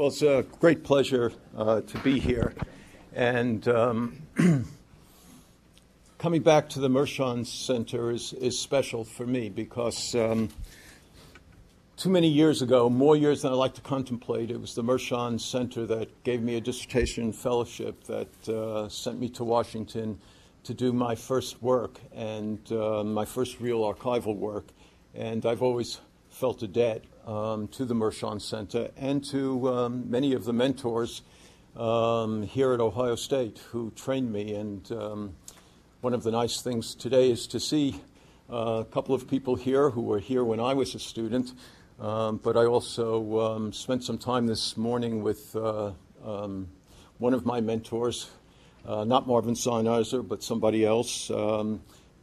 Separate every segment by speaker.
Speaker 1: Well, it's a great pleasure uh, to be here. And um, coming back to the Mershon Center is, is special for me because um, too many years ago, more years than I like to contemplate, it was the Mershon Center that gave me a dissertation fellowship that uh, sent me to Washington to do my first work and uh, my first real archival work. And I've always felt a debt um, to the Mershon Center and to um, many of the mentors um, here at Ohio State who trained me. And um, one of the nice things today is to see uh, a couple of people here who were here when I was a student. Um, but I also um, spent some time this morning with uh, one of my mentors, uh, not Marvin Zahniser, but somebody else.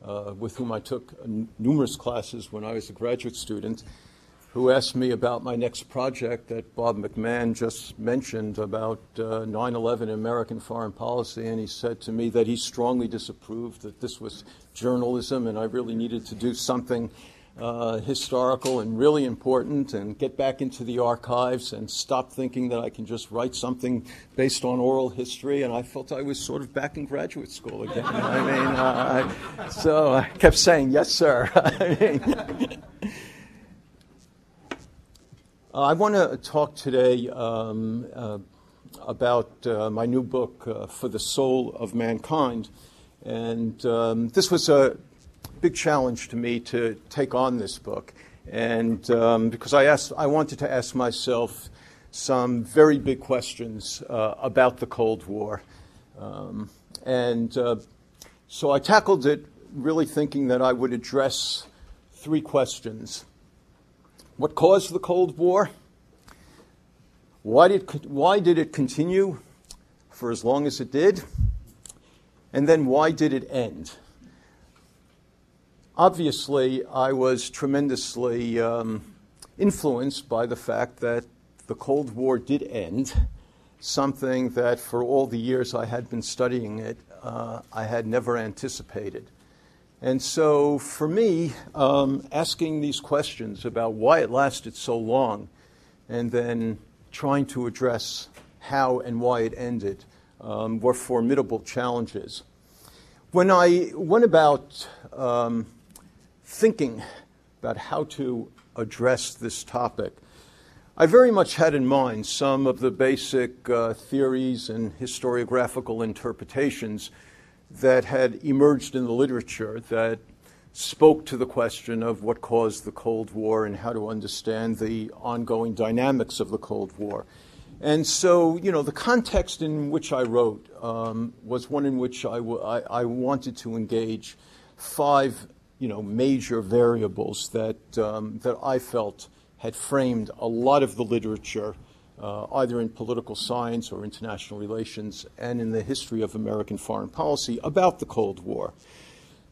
Speaker 1: Uh, with whom I took numerous classes when I was a graduate student who asked me about my next project that Bob McMahon just mentioned about uh, 9 uh, 11 American foreign policy. And he said to me that he strongly disapproved, that this was journalism, and I really needed to do something uh, historical and really important and get back into the archives and stop thinking that I can just write something based on oral history. And I felt I was sort of back in graduate school again. I mean, uh, so I kept saying, yes, sir. I mean, uh, I want to talk today um, uh, about uh, my new book, uh, For the Soul of Mankind. And um, this was a big challenge to me to take on this book. And um, because I, asked, I wanted to ask myself some very big questions uh, about the Cold War. Um, and uh, so I tackled it really thinking that I would address three questions. What caused the Cold War? Why did, why did it continue for as long as it did? And then why did it end? Obviously, I was tremendously um, influenced by the fact that the Cold War did end, something that for all the years I had been studying it, uh, I had never anticipated. And so, for me, um, asking these questions about why it lasted so long and then trying to address how and why it ended um, were formidable challenges. When I went about um, thinking about how to address this topic, I very much had in mind some of the basic uh, theories and historiographical interpretations that had emerged in the literature that spoke to the question of what caused the Cold War and how to understand the ongoing dynamics of the Cold War. And so, you know, the context in which I wrote um, was one in which I, w- I, I wanted to engage five, you know, major variables that, um, that I felt had framed a lot of the literature uh, either in political science or international relations and in the history of American foreign policy about the Cold War.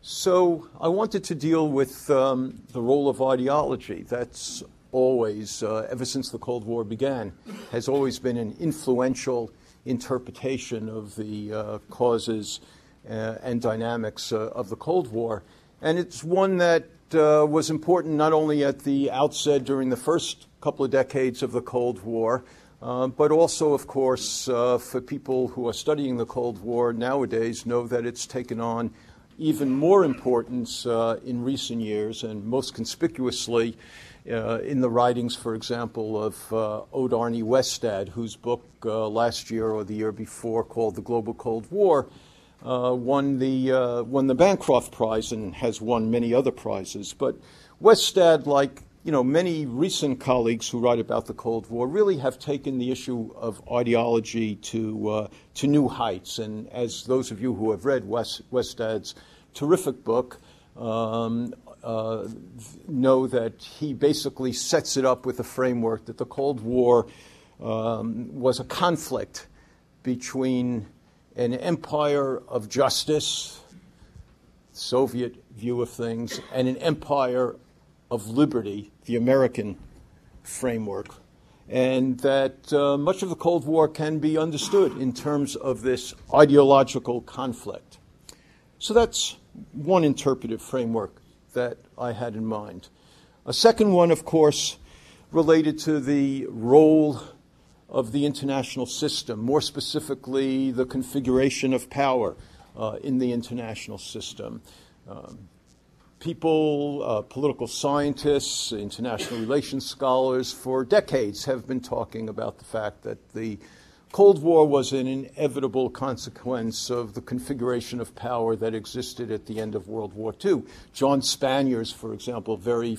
Speaker 1: So I wanted to deal with um, the role of ideology. That's always, uh, ever since the Cold War began, has always been an influential interpretation of the uh, causes uh, and dynamics uh, of the Cold War. And it's one that uh, was important not only at the outset during the first couple of decades of the Cold War, uh, but also, of course, uh, for people who are studying the Cold War nowadays, know that it's taken on even more importance uh, in recent years, and most conspicuously uh, in the writings, for example, of uh, Odd Westad, whose book last year or the year before, called The Global Cold War, won, the, won the Bancroft Prize and has won many other prizes. But Westad, like you know, many recent colleagues who write about the Cold War really have taken the issue of ideology to, uh, to new heights. And as those of you who have read West, Westad's terrific book um, uh, know that he basically sets it up with a framework that the Cold War um, was a conflict between an empire of justice, Soviet view of things, and an empire of liberty, the American framework, and that uh, much of the Cold War can be understood in terms of this ideological conflict. So that's one interpretive framework that I had in mind. A second one, of course, related to the role of the international system, more specifically, the configuration of power uh, in the international system. Um, people, uh, political scientists, international relations scholars, for decades have been talking about the fact that the Cold War was an inevitable consequence of the configuration of power that existed at the end of World War II. John Spanier's, for example, very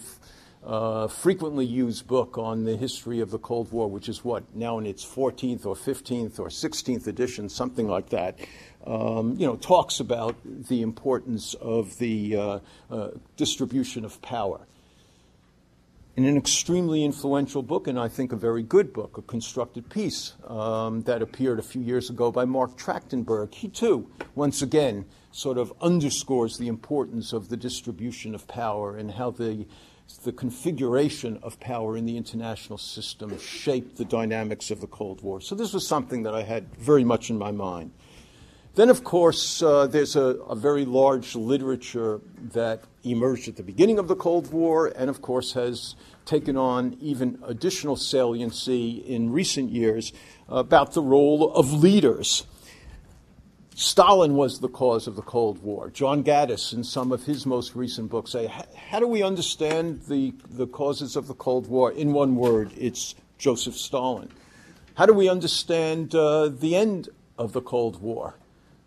Speaker 1: uh, frequently used book on the history of the Cold War, which is what now in its 14th or 15th or 16th edition, something like that. Um, you know, talks about the importance of the uh, uh, distribution of power. In an extremely influential book, and I think a very good book, A Constructed Peace, um, that appeared a few years ago by Marc Trachtenberg, he too, once again, sort of underscores the importance of the distribution of power and how the the configuration of power in the international system shaped the dynamics of the Cold War. So this was something that I had very much in my mind. Then, of course, uh, there's a, a, very large literature that emerged at the beginning of the Cold War and, of course, has taken on even additional saliency in recent years about the role of leaders Stalin was the cause of the Cold War. John Gaddis, in some of his most recent books, say, how do we understand the, the causes of the Cold War? In one word, it's Joseph Stalin. How do we understand uh, the end of the Cold War?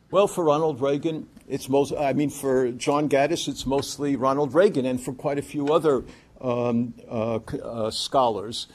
Speaker 1: Well, for Ronald Reagan, it's most, I mean, for John Gaddis, it's mostly Ronald Reagan, and for quite a few other um, uh, uh, scholars,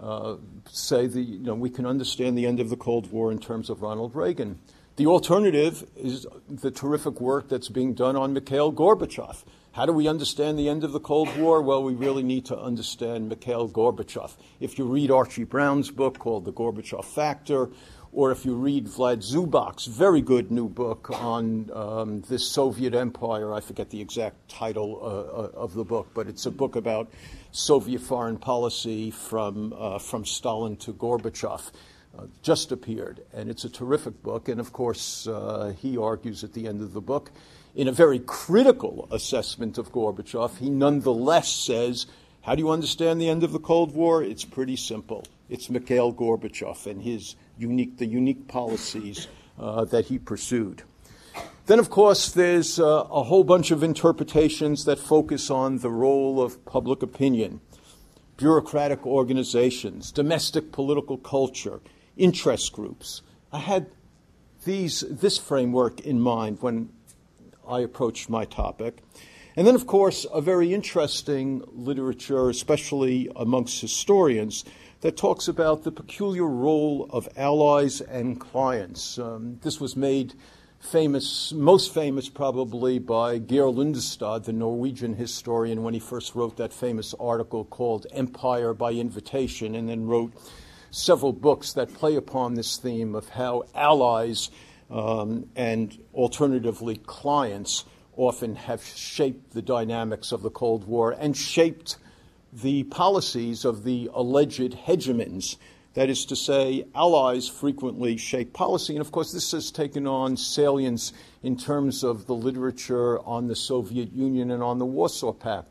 Speaker 1: uh, say the, you know, we can understand the end of the Cold War in terms of Ronald Reagan. The alternative is the terrific work that's being done on Mikhail Gorbachev. How do we understand the end of the Cold War? Well, we really need to understand Mikhail Gorbachev. If you read Archie Brown's book called The Gorbachev Factor, or if you read Vlad Zubok's very good new book on um, this Soviet empire, I forget the exact title uh, uh, of the book, but it's a book about Soviet foreign policy from, uh, from Stalin to Gorbachev uh, just appeared, and it's a terrific book. And of course, uh, he argues at the end of the book, in a very critical assessment of Gorbachev, he nonetheless says, How do you understand the end of the Cold War? It's pretty simple. It's Mikhail Gorbachev and his unique, the unique policies uh, that he pursued. Then, of course, there's uh, a whole bunch of interpretations that focus on the role of public opinion, bureaucratic organizations, domestic political culture, interest groups. I had these, this framework in mind when I approached my topic. And then, of course, a very interesting literature, especially amongst historians, that talks about the peculiar role of allies and clients. Um, this was made famous, most famous probably by Geir Lundestad, the Norwegian historian, when he first wrote that famous article called Empire by Invitation, and then wrote several books that play upon this theme of how allies um, and alternatively clients often have shaped the dynamics of the Cold War and shaped the policies of the alleged hegemons. That is to say, allies frequently shape policy. And of course, this has taken on salience in terms of the literature on the Soviet Union and on the Warsaw Pact.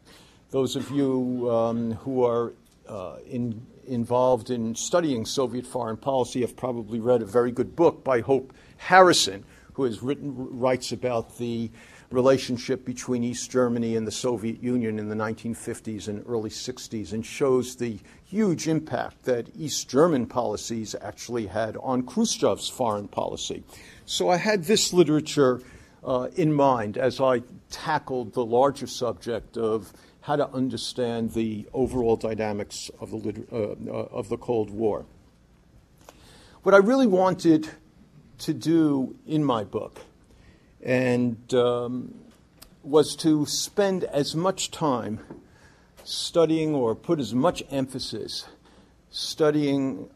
Speaker 1: Those of you um, who are uh, in involved in studying Soviet foreign policy have probably read a very good book by Hope Harrison, who has written writes about the relationship between East Germany and the Soviet Union in the 1950s and early 60s and shows the huge impact that East German policies actually had on Khrushchev's foreign policy. So I had this literature uh, in mind as I tackled the larger subject of how to understand the overall dynamics of the, uh, uh, of the Cold War. What I really wanted to do in my book and um, was to spend as much time studying or put as much emphasis studying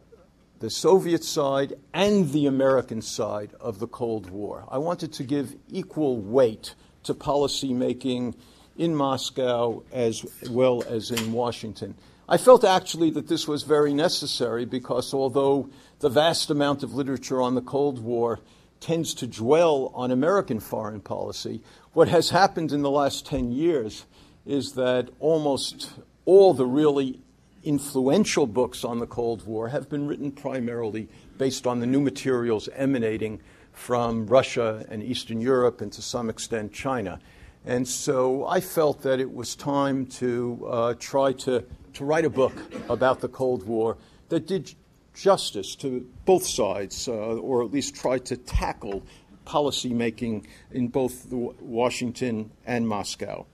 Speaker 1: the Soviet side and the American side of the Cold War. I wanted to give equal weight to policy making in Moscow as well as in Washington. I felt actually that this was very necessary because although the vast amount of literature on the Cold War tends to dwell on American foreign policy, what has happened in the last 10 years is that almost all the really influential books on the Cold War have been written primarily based on the new materials emanating from Russia and Eastern Europe and to some extent China. And so I felt that it was time to uh, try to, to write a book about the Cold War that did justice to both sides, uh, or at least tried to tackle policy making in both Washington and Moscow.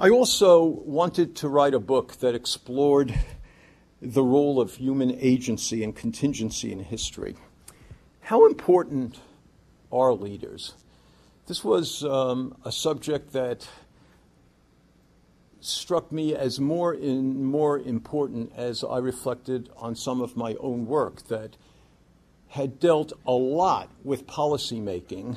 Speaker 1: I also wanted to write a book that explored the role of human agency and contingency in history. How important are leaders? This was um, a subject that struck me as more in, more important as I reflected on some of my own work that had dealt a lot with policymaking,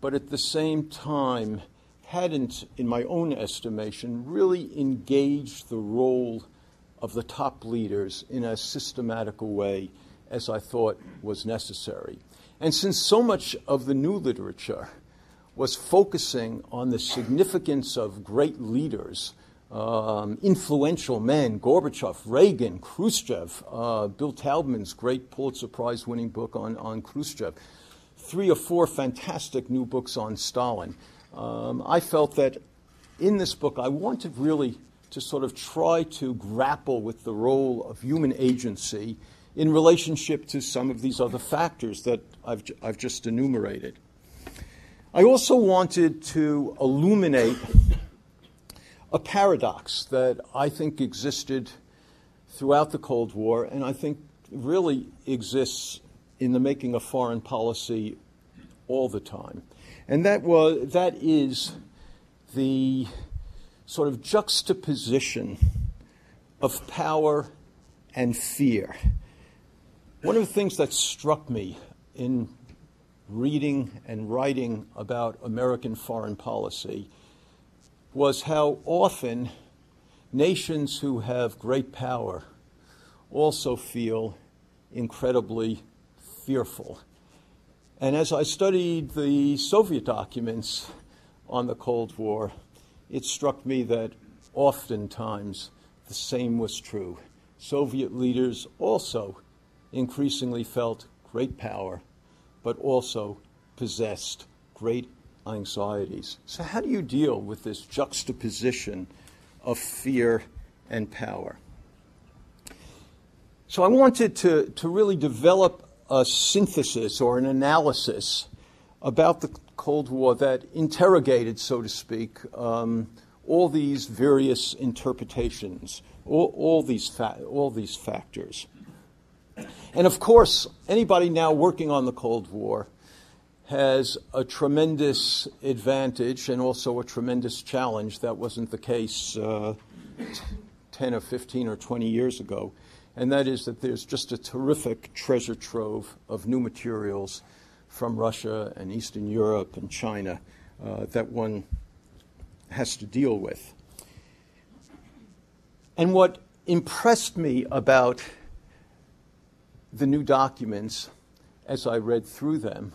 Speaker 1: but at the same time hadn't, in my own estimation, really engaged the role of the top leaders in as systematic a way as I thought was necessary. And since so much of the new literature was focusing on the significance of great leaders, um, influential men, Gorbachev, Reagan, Khrushchev, uh, Bill Taubman's great Pulitzer Prize winning book on, on Khrushchev, three or four fantastic new books on Stalin. Um, I felt that in this book I wanted really to sort of try to grapple with the role of human agency in relationship to some of these other factors that I've, I've just enumerated. I also wanted to illuminate a paradox that I think existed throughout the Cold War, and I think really exists in the making of foreign policy all the time. And that was that is the sort of juxtaposition of power and fear. One of the things that struck me in reading and writing about American foreign policy was how often nations who have great power also feel incredibly fearful. And as I studied the Soviet documents on the Cold War, it struck me that oftentimes the same was true. Soviet leaders also increasingly felt great power, but also possessed great anxieties. So, how do you deal with this juxtaposition of fear and power? So, I wanted to, to really develop a synthesis or an analysis about the Cold War that interrogated, so to speak, um, all these various interpretations, all, all these fa- all these factors. And of course, anybody now working on the Cold War has a tremendous advantage and also a tremendous challenge. That wasn't the case uh, 10 or 15 or 20 years ago. And that is that there's just a terrific treasure trove of new materials from Russia and Eastern Europe and China uh, that one has to deal with. And what impressed me about the new documents as I read through them,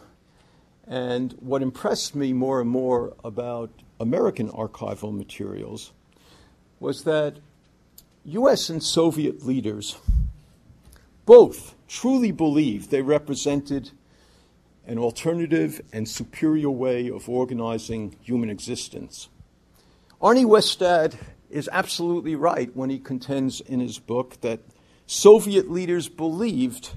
Speaker 1: and what impressed me more and more about American archival materials, was that US and Soviet leaders both truly believed they represented an alternative and superior way of organizing human existence. Arne Westad is absolutely right when he contends in his book that Soviet leaders believed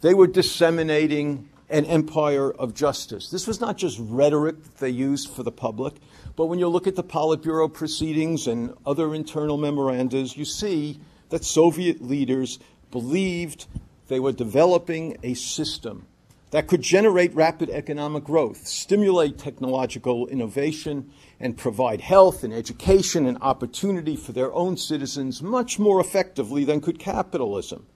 Speaker 1: they were disseminating an empire of justice. This was not just rhetoric that they used for the public, but when you look at the Politburo proceedings and other internal memorandas, you see that Soviet leaders believed they were developing a system that could generate rapid economic growth, stimulate technological innovation, and provide health and education and opportunity for their own citizens much more effectively than could capitalism.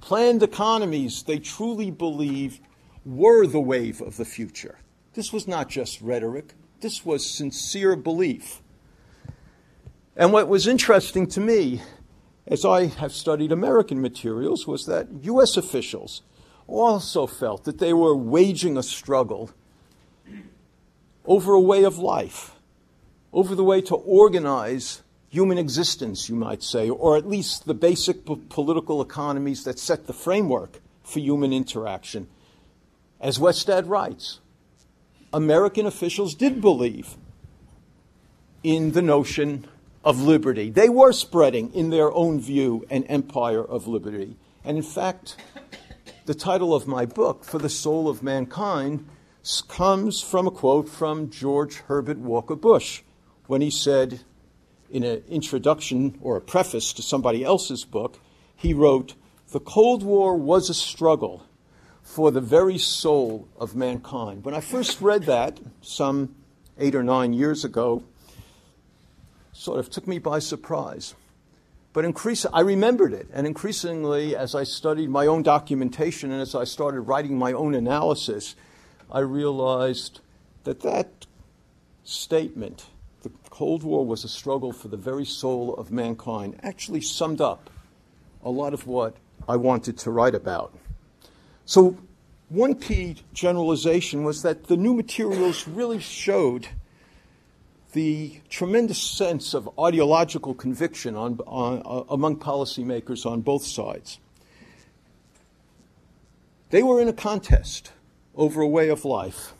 Speaker 1: Planned economies, they truly believed, were the wave of the future. This was not just rhetoric, this was sincere belief. And what was interesting to me, as I have studied American materials, was that U.S. officials also felt that they were waging a struggle over a way of life, over the way to organize human existence, you might say, or at least the basic political economies that set the framework for human interaction. As Westad writes, American officials did believe in the notion of liberty. They were spreading, in their own view, an empire of liberty. And in fact, the title of my book, For the Soul of Mankind, comes from a quote from George Herbert Walker Bush when he said, in an introduction or a preface to somebody else's book, he wrote, The Cold War was a struggle for the very soul of mankind. When I first read that some eight or nine years ago, sort of took me by surprise. But increase, I remembered it, and increasingly, as I studied my own documentation and as I started writing my own analysis, I realized that that statement Cold War was a struggle for the very soul of mankind, actually summed up a lot of what I wanted to write about. So, one key generalization was that the new materials really showed the tremendous sense of ideological conviction on, on, uh, among policymakers on both sides. They were in a contest over a way of life.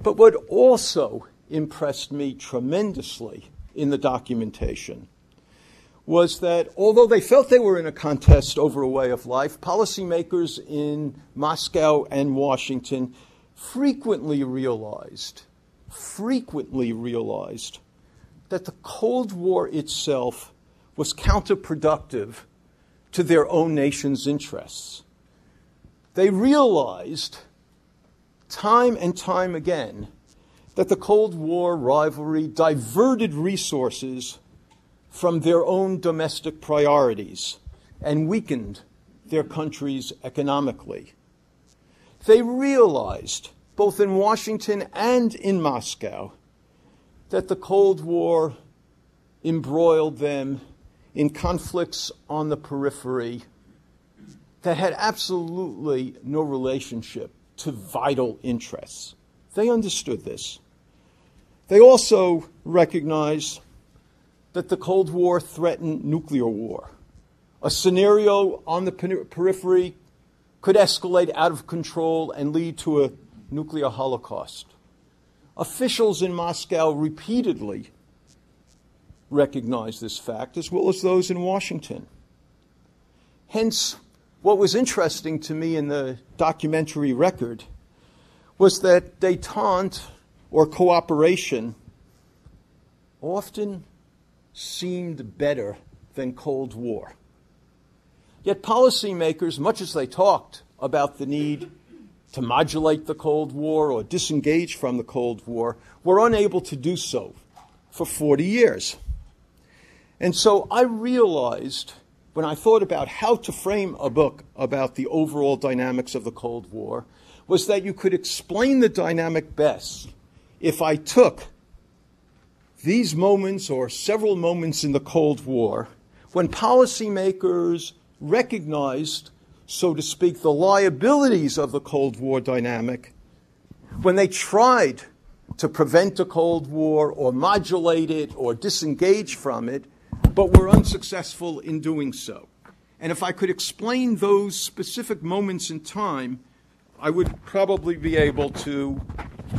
Speaker 1: But what also impressed me tremendously in the documentation was that although they felt they were in a contest over a way of life, policymakers in Moscow and Washington frequently realized, frequently realized that the Cold War itself was counterproductive to their own nation's interests. They realized time and time again that the Cold War rivalry diverted resources from their own domestic priorities and weakened their countries economically. They realized, both in Washington and in Moscow, that the Cold War embroiled them in conflicts on the periphery that had absolutely no relationship to vital interests. They understood this. They also recognized that the Cold War threatened nuclear war. A scenario on the periphery could escalate out of control and lead to a nuclear holocaust. Officials in Moscow repeatedly recognized this fact, as well as those in Washington. Hence, what was interesting to me in the documentary record was that detente or cooperation often seemed better than Cold War. Yet policymakers, much as they talked about the need to modulate the Cold War or disengage from the Cold War, were unable to do so for 40 years. And so I realized when I thought about how to frame a book about the overall dynamics of the Cold War was that you could explain the dynamic best if I took these moments or several moments in the Cold War when policymakers recognized, so to speak, the liabilities of the Cold War dynamic, when they tried to prevent a Cold War or modulate it or disengage from it, but were unsuccessful in doing so. And if I could explain those specific moments in time, I would probably be able to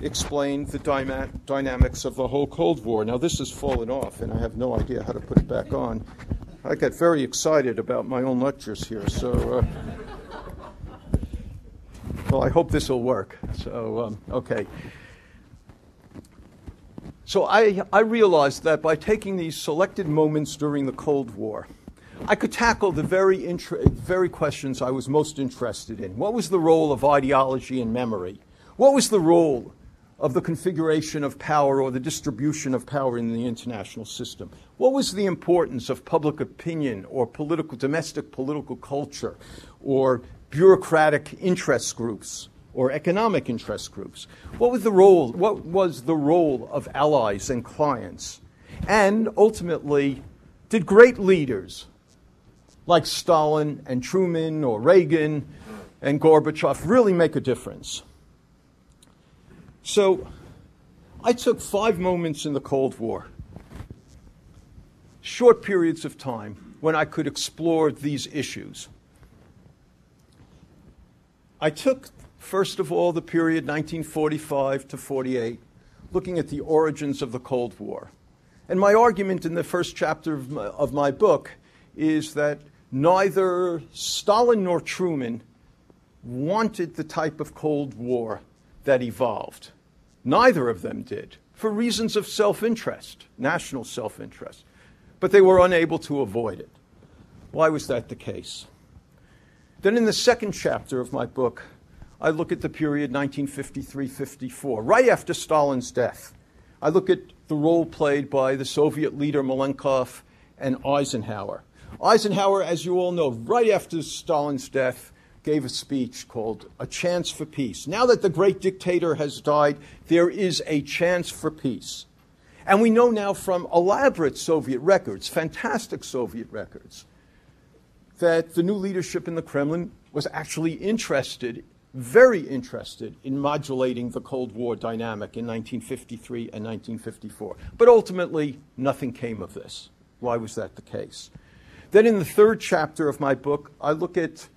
Speaker 1: explain the dyma- dynamics of the whole Cold War. Now, this has fallen off, and I have no idea how to put it back on. I get very excited about my own lectures here, so. Uh, well, I hope this will work. So, um, okay. So I, I realized that by taking these selected moments during the Cold War, I could tackle the very, intra- very questions I was most interested in. What was the role of ideology and memory? What was the role of the configuration of power or the distribution of power in the international system? What was the importance of public opinion or political, domestic political culture or bureaucratic interest groups or economic interest groups? What was the role, what was the role of allies and clients? And ultimately, did great leaders like Stalin and Truman or Reagan and Gorbachev really make a difference? So I took five moments in the Cold War short periods of time when I could explore these issues. I took, first of all, the period 1945 to 48, looking at the origins of the Cold War. And my argument in the first chapter of my, of my book is that neither Stalin nor Truman wanted the type of Cold War that evolved. Neither of them did, for reasons of self interest, national self interest. But they were unable to avoid it. Why was that the case? Then, in the second chapter of my book, I look at the period 1953 54, right after Stalin's death. I look at the role played by the Soviet leader Malenkov and Eisenhower. Eisenhower, as you all know, right after Stalin's death, gave a speech called A Chance for Peace. Now that the great dictator has died, there is a chance for peace. And we know now from elaborate Soviet records, fantastic Soviet records, that the new leadership in the Kremlin was actually interested, very interested, in modulating the Cold War dynamic in 1953 and 1954. But ultimately, nothing came of this. Why was that the case? Then, in the third chapter of my book, I look at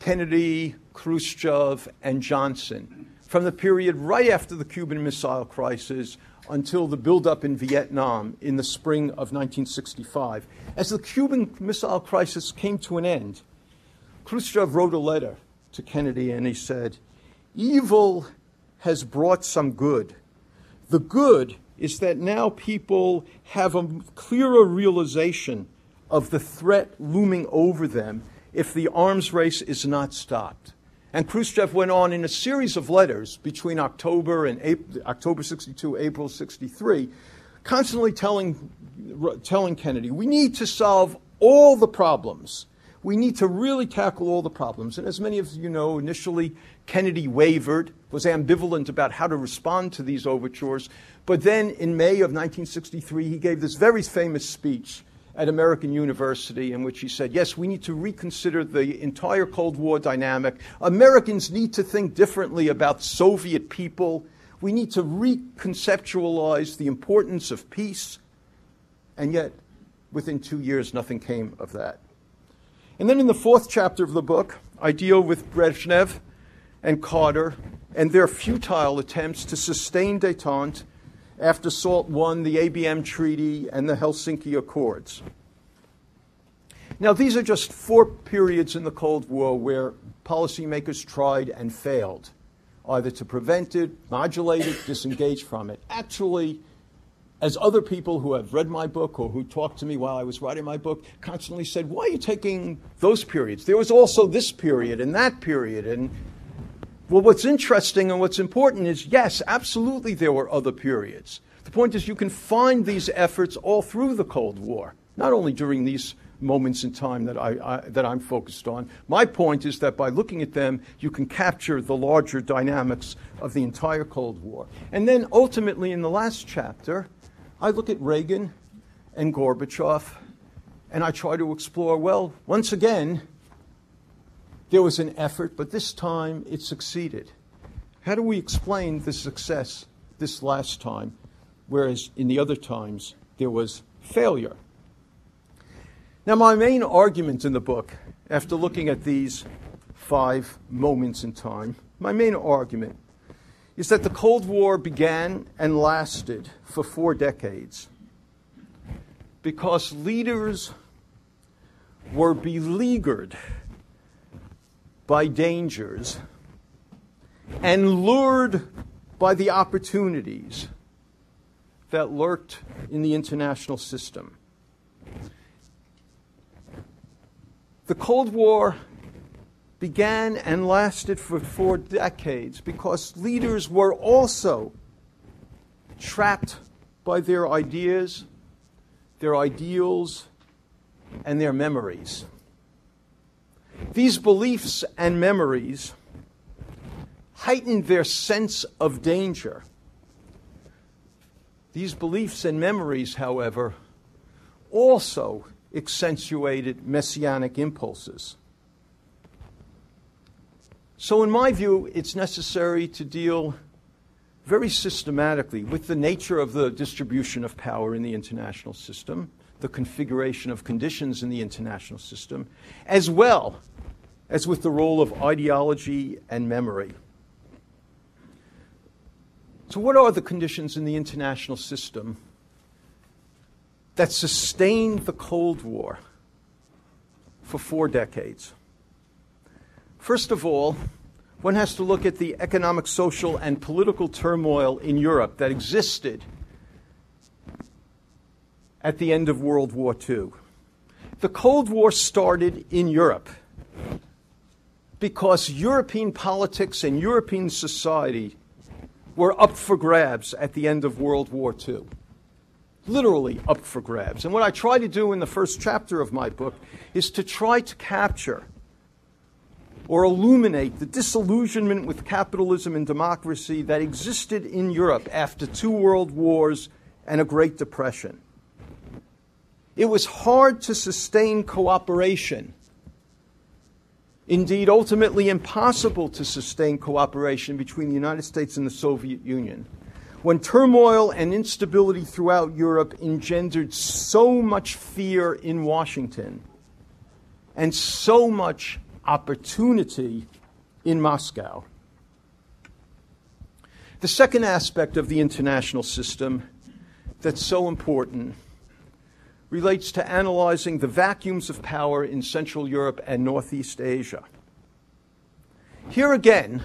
Speaker 1: Kennedy, Khrushchev, and Johnson from the period right after the Cuban Missile Crisis until the buildup in Vietnam in the spring of 1965. As the Cuban Missile Crisis came to an end, Khrushchev wrote a letter to Kennedy and he said, Evil has brought some good. The good is that now people have a clearer realization of the threat looming over them if the arms race is not stopped. And Khrushchev went on in a series of letters between October and April, October 62, April 63, constantly telling, telling Kennedy, we need to solve all the problems. We need to really tackle all the problems. And as many of you know, initially Kennedy wavered, was ambivalent about how to respond to these overtures. But then in May of 1963, he gave this very famous speech at American University in which he said, Yes, we need to reconsider the entire Cold War dynamic. Americans need to think differently about Soviet people. We need to reconceptualize the importance of peace. And yet, within two years, nothing came of that. And then in the fourth chapter of the book, I deal with Brezhnev and Carter and their futile attempts to sustain detente after SALT I, the ABM Treaty, and the Helsinki Accords. Now, these are just four periods in the Cold War where policymakers tried and failed, either to prevent it, modulate it, disengage from it. Actually, as other people who have read my book or who talked to me while I was writing my book constantly said, Why are you taking those periods? There was also this period and that period, and well, what's interesting and what's important is yes, absolutely, there were other periods. The point is, you can find these efforts all through the Cold War, not only during these moments in time that, I, I, that I'm focused on. My point is that by looking at them, you can capture the larger dynamics of the entire Cold War. And then ultimately, in the last chapter, I look at Reagan and Gorbachev, and I try to explore well, once again, there was an effort, but this time it succeeded. How do we explain the success this last time, whereas in the other times there was failure? Now, my main argument in the book, after looking at these five moments in time, my main argument is that the Cold War began and lasted for four decades because leaders were beleaguered by dangers and lured by the opportunities that lurked in the international system. The Cold War began and lasted for four decades because leaders were also trapped by their ideas, their ideals, and their memories. These beliefs and memories heightened their sense of danger. These beliefs and memories, however, also accentuated messianic impulses. So, in my view, it's necessary to deal very systematically with the nature of the distribution of power in the international system, the configuration of conditions in the international system, as well as with the role of ideology and memory. So, what are the conditions in the international system that sustained the Cold War for four decades? First of all, one has to look at the economic, social, and political turmoil in Europe that existed at the end of World War II. The Cold War started in Europe because European politics and European society were up for grabs at the end of World War II. Literally up for grabs. And what I try to do in the first chapter of my book is to try to capture or illuminate the disillusionment with capitalism and democracy that existed in Europe after two world wars and a Great Depression. It was hard to sustain cooperation. Indeed, ultimately impossible to sustain cooperation between the United States and the Soviet Union when turmoil and instability throughout Europe engendered so much fear in Washington and so much opportunity in Moscow. The second aspect of the international system that's so important relates to analyzing the vacuums of power in Central Europe and Northeast Asia. Here again,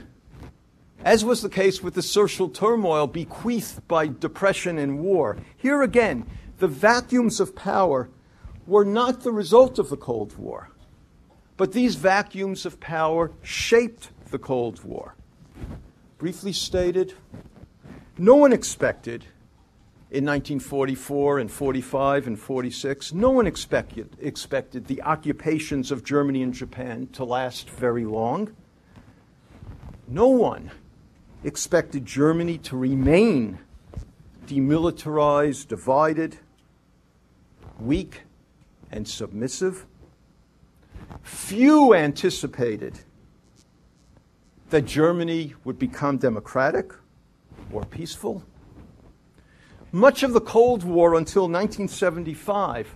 Speaker 1: as was the case with the social turmoil bequeathed by depression and war, here again, the vacuums of power were not the result of the Cold War, but these vacuums of power shaped the Cold War. Briefly stated, no one expected in 1944 and 45 and 46, no one expected, expected the occupations of Germany and Japan to last very long. No one expected Germany to remain demilitarized, divided, weak, and submissive. Few anticipated that Germany would become democratic or peaceful. Much of the Cold War until 1975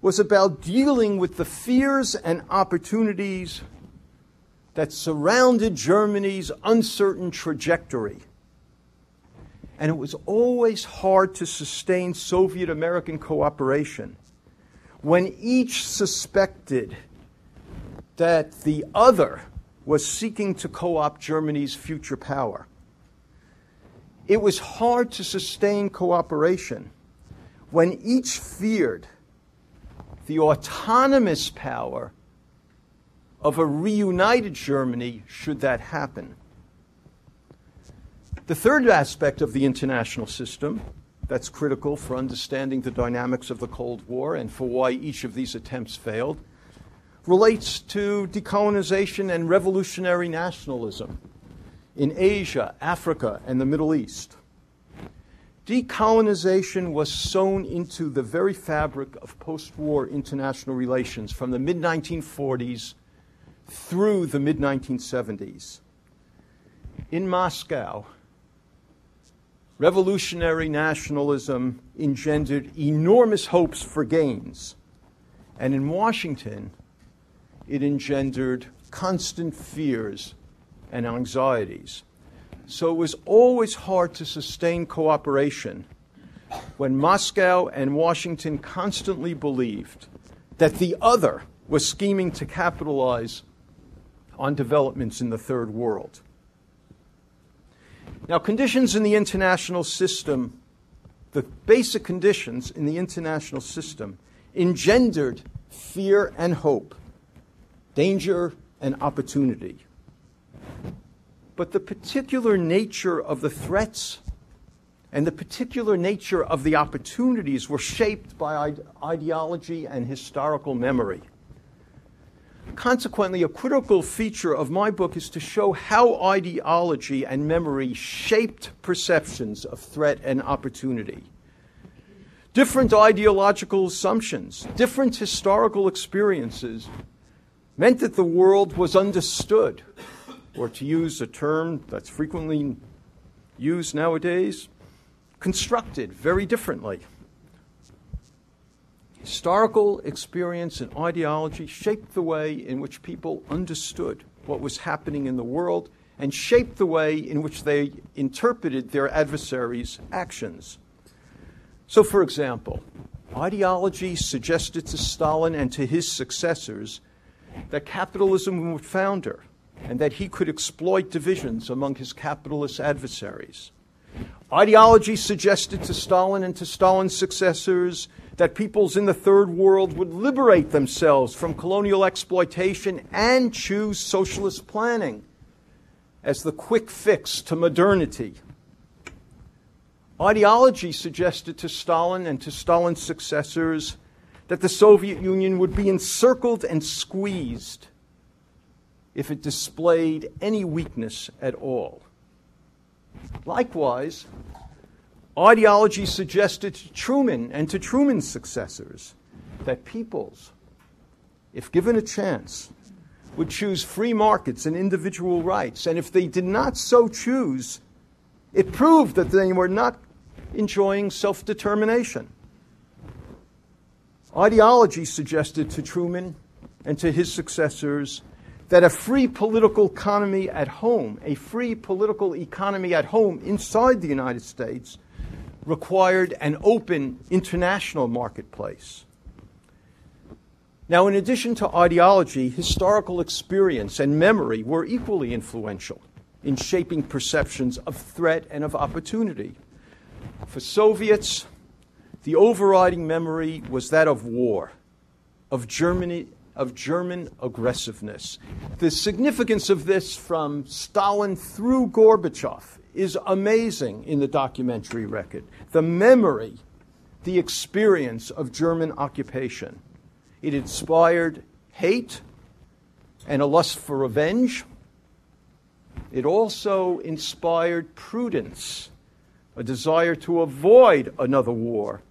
Speaker 1: was about dealing with the fears and opportunities that surrounded Germany's uncertain trajectory. And it was always hard to sustain Soviet American cooperation when each suspected that the other was seeking to co opt Germany's future power it was hard to sustain cooperation when each feared the autonomous power of a reunited Germany should that happen. The third aspect of the international system that's critical for understanding the dynamics of the Cold War and for why each of these attempts failed relates to decolonization and revolutionary nationalism in Asia, Africa, and the Middle East. Decolonization was sewn into the very fabric of post war international relations from the mid 1940s through the mid 1970s. In Moscow, revolutionary nationalism engendered enormous hopes for gains. And in Washington, it engendered constant fears and anxieties. So it was always hard to sustain cooperation when Moscow and Washington constantly believed that the other was scheming to capitalize on developments in the third world. Now, conditions in the international system, the basic conditions in the international system, engendered fear and hope, danger and opportunity but the particular nature of the threats and the particular nature of the opportunities were shaped by ideology and historical memory. Consequently, a critical feature of my book is to show how ideology and memory shaped perceptions of threat and opportunity. Different ideological assumptions, different historical experiences meant that the world was understood or to use a term that's frequently used nowadays, constructed very differently. Historical experience and ideology shaped the way in which people understood what was happening in the world and shaped the way in which they interpreted their adversaries' actions. So, for example, ideology suggested to Stalin and to his successors that capitalism would founder and that he could exploit divisions among his capitalist adversaries. Ideology suggested to Stalin and to Stalin's successors that peoples in the third world would liberate themselves from colonial exploitation and choose socialist planning as the quick fix to modernity. Ideology suggested to Stalin and to Stalin's successors that the Soviet Union would be encircled and squeezed if it displayed any weakness at all. Likewise, ideology suggested to Truman and to Truman's successors that peoples, if given a chance, would choose free markets and individual rights. And if they did not so choose, it proved that they were not enjoying self determination. Ideology suggested to Truman and to his successors that a free political economy at home, a free political economy at home inside the United States, required an open international marketplace. Now, in addition to ideology, historical experience and memory were equally influential in shaping perceptions of threat and of opportunity. For Soviets, the overriding memory was that of war, of Germany, of German aggressiveness. The significance of this from Stalin through Gorbachev is amazing in the documentary record. The memory, the experience of German occupation. It inspired hate and a lust for revenge. It also inspired prudence, a desire to avoid another war.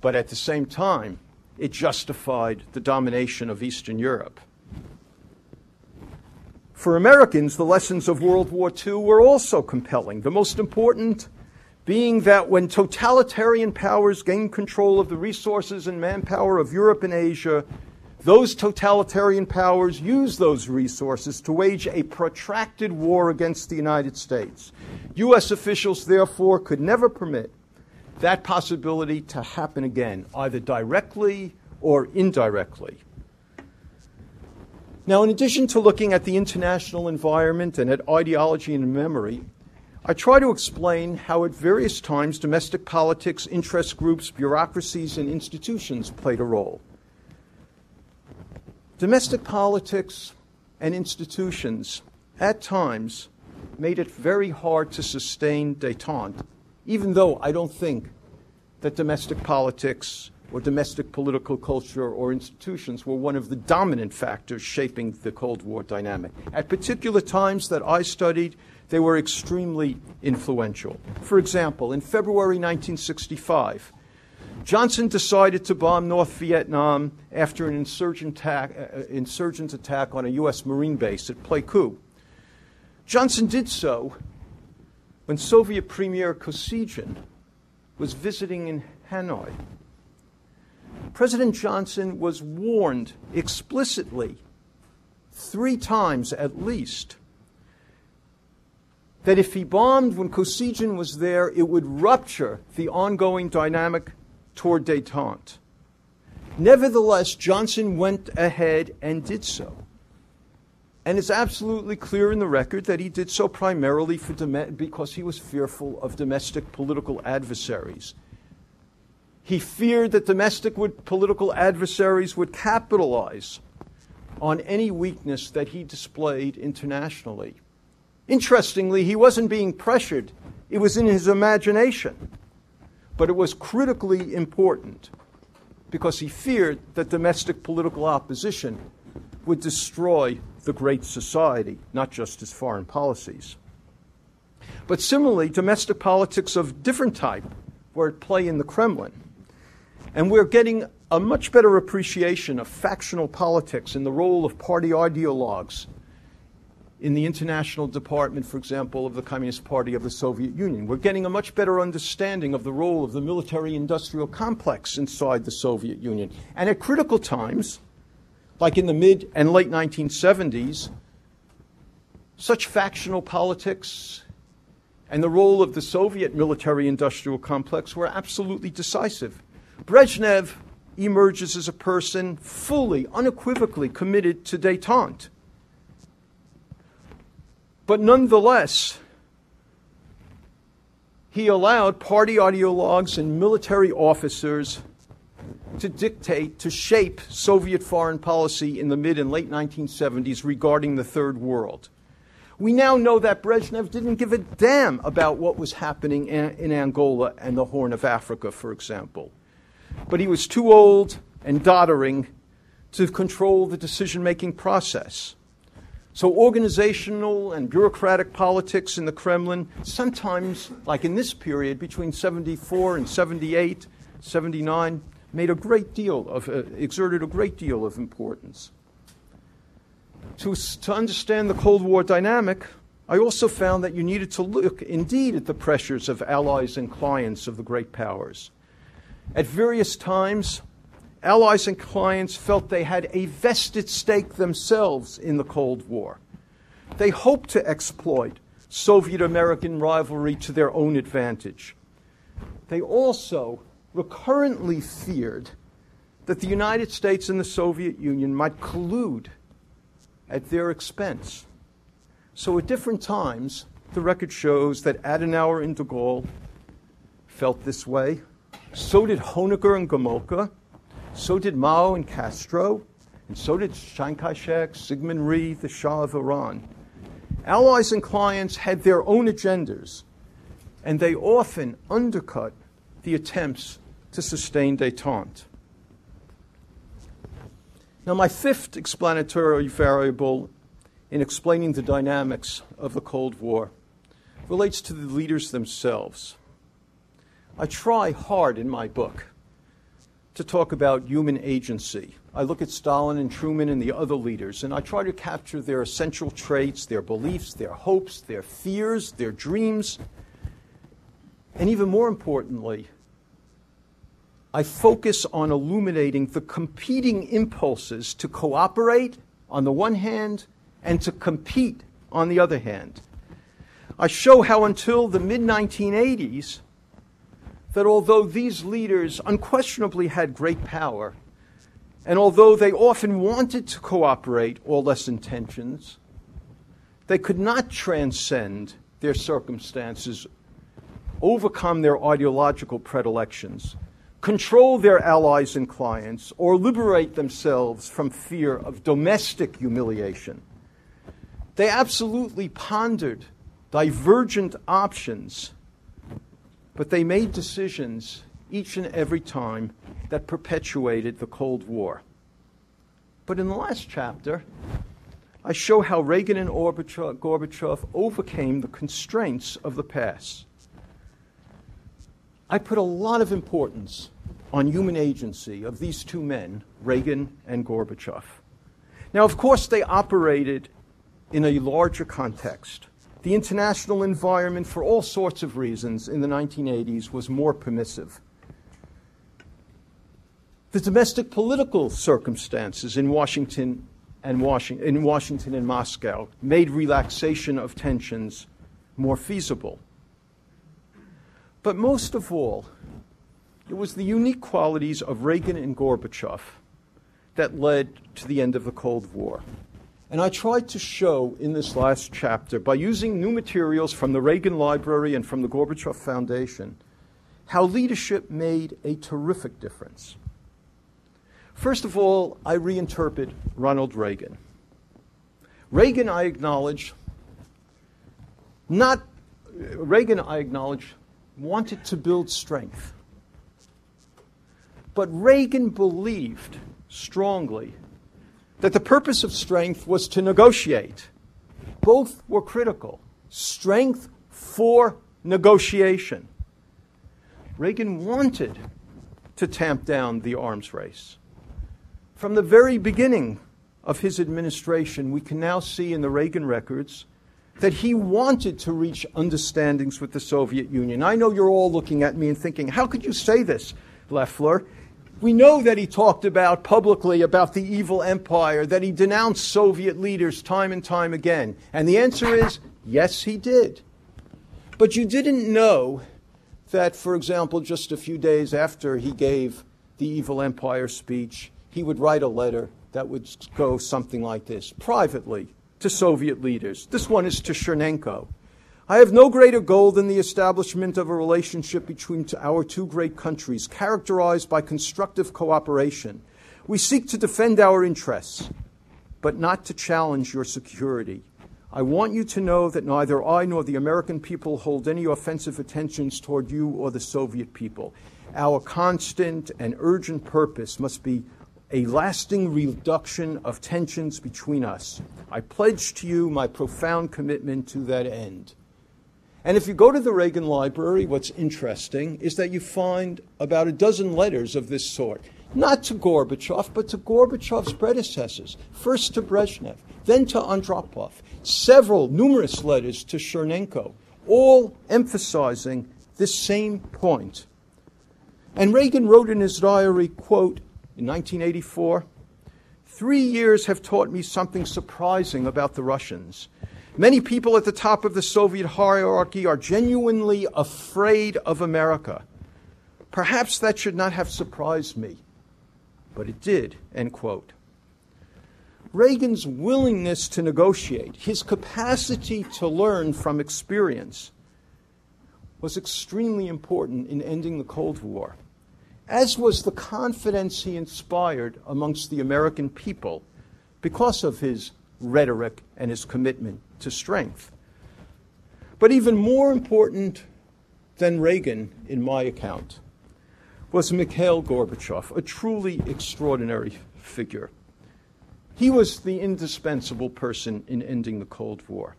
Speaker 1: But at the same time, it justified the domination of Eastern Europe. For Americans, the lessons of World War II were also compelling. The most important being that when totalitarian powers gained control of the resources and manpower of Europe and Asia, those totalitarian powers used those resources to wage a protracted war against the United States. U.S. officials, therefore, could never permit that possibility to happen again, either directly or indirectly. Now, in addition to looking at the international environment and at ideology and memory, I try to explain how at various times domestic politics, interest groups, bureaucracies, and institutions played a role. Domestic politics and institutions at times made it very hard to sustain detente even though I don't think that domestic politics or domestic political culture or institutions were one of the dominant factors shaping the Cold War dynamic. At particular times that I studied, they were extremely influential. For example, in February 1965, Johnson decided to bomb North Vietnam after an insurgent attack, uh, insurgent attack on a U.S. Marine base at Pleiku. Johnson did so when Soviet Premier Kosygin was visiting in Hanoi. President Johnson was warned explicitly, three times at least, that if he bombed when Kosygin was there, it would rupture the ongoing dynamic toward detente. Nevertheless, Johnson went ahead and did so. And it's absolutely clear in the record that he did so primarily dom- because he was fearful of domestic political adversaries. He feared that domestic political adversaries would capitalize on any weakness that he displayed internationally. Interestingly, he wasn't being pressured, it was in his imagination. But it was critically important because he feared that domestic political opposition would destroy the Great Society, not just his foreign policies. But similarly, domestic politics of different type were at play in the Kremlin. And we're getting a much better appreciation of factional politics and the role of party ideologues in the international department, for example, of the Communist Party of the Soviet Union. We're getting a much better understanding of the role of the military industrial complex inside the Soviet Union. And at critical times, like in the mid and late 1970s, such factional politics and the role of the Soviet military industrial complex were absolutely decisive. Brezhnev emerges as a person fully, unequivocally committed to detente. But nonetheless, he allowed party ideologues and military officers to dictate, to shape Soviet foreign policy in the mid and late 1970s regarding the Third World. We now know that Brezhnev didn't give a damn about what was happening in Angola and the Horn of Africa, for example. But he was too old and doddering to control the decision making process. So, organizational and bureaucratic politics in the Kremlin, sometimes, like in this period between 74 and 78, 79, made a great deal of, uh, exerted a great deal of importance. To, to understand the Cold War dynamic, I also found that you needed to look indeed at the pressures of allies and clients of the great powers. At various times, allies and clients felt they had a vested stake themselves in the Cold War. They hoped to exploit Soviet American rivalry to their own advantage. They also recurrently feared that the United States and the Soviet Union might collude at their expense. So at different times, the record shows that Adenauer and de Gaulle felt this way. So did Honecker and Gomulka. So did Mao and Castro. And so did Chiang Kai shek, Syngman Rhee, the Shah of Iran. Allies and clients had their own agendas, and they often undercut the attempts to sustain detente. Now, my fifth explanatory variable in explaining the dynamics of the Cold War relates to the leaders themselves. I try hard in my book to talk about human agency. I look at Stalin and Truman and the other leaders, and I try to capture their essential traits, their beliefs, their hopes, their fears, their dreams, and even more importantly, I focus on illuminating the competing impulses to cooperate on the one hand and to compete on the other hand. I show how until the mid 1980s, that although these leaders unquestionably had great power, and although they often wanted to cooperate all less intentions, they could not transcend their circumstances, overcome their ideological predilections, control their allies and clients, or liberate themselves from fear of domestic humiliation. They absolutely pondered divergent options, but they made decisions each and every time that perpetuated the Cold War. But in the last chapter, I show how Reagan and Gorbachev overcame the constraints of the past I put a lot of importance on human agency of these two men, Reagan and Gorbachev. Now, of course, they operated in a larger context. The international environment, for all sorts of reasons, in the 1980s was more permissive. The domestic political circumstances in Washington and, Washington, in Washington and Moscow made relaxation of tensions more feasible. But most of all, it was the unique qualities of Reagan and Gorbachev that led to the end of the Cold War. And I tried to show in this last chapter, by using new materials from the Reagan Library and from the Gorbachev Foundation, how leadership made a terrific difference. First of all, I reinterpret Ronald Reagan. Reagan, I acknowledge, not Reagan, I acknowledge, wanted to build strength. But Reagan believed strongly that the purpose of strength was to negotiate. Both were critical. Strength for negotiation. Reagan wanted to tamp down the arms race. From the very beginning of his administration, we can now see in the Reagan records that he wanted to reach understandings with the Soviet Union. I know you're all looking at me and thinking, how could you say this, Leffler? We know that he talked about publicly about the evil empire, that he denounced Soviet leaders time and time again. And the answer is yes, he did. But you didn't know that, for example, just a few days after he gave the evil empire speech, he would write a letter that would go something like this privately to Soviet leaders. This one is to Chernenko. I have no greater goal than the establishment of a relationship between our two great countries, characterized by constructive cooperation. We seek to defend our interests, but not to challenge your security. I want you to know that neither I nor the American people hold any offensive intentions toward you or the Soviet people. Our constant and urgent purpose must be a lasting reduction of tensions between us. I pledge to you my profound commitment to that end. And if you go to the Reagan Library, what's interesting is that you find about a dozen letters of this sort. Not to Gorbachev, but to Gorbachev's predecessors. First to Brezhnev, then to Andropov. Several, numerous letters to Chernenko, all emphasizing this same point. And Reagan wrote in his diary, quote, in 1984, three years have taught me something surprising about the Russians. Many people at the top of the Soviet hierarchy are genuinely afraid of America. Perhaps that should not have surprised me, but it did, end quote. Reagan's willingness to negotiate, his capacity to learn from experience, was extremely important in ending the Cold War as was the confidence he inspired amongst the American people because of his rhetoric and his commitment to strength. But even more important than Reagan, in my account, was Mikhail Gorbachev, a truly extraordinary figure. He was the indispensable person in ending the Cold War.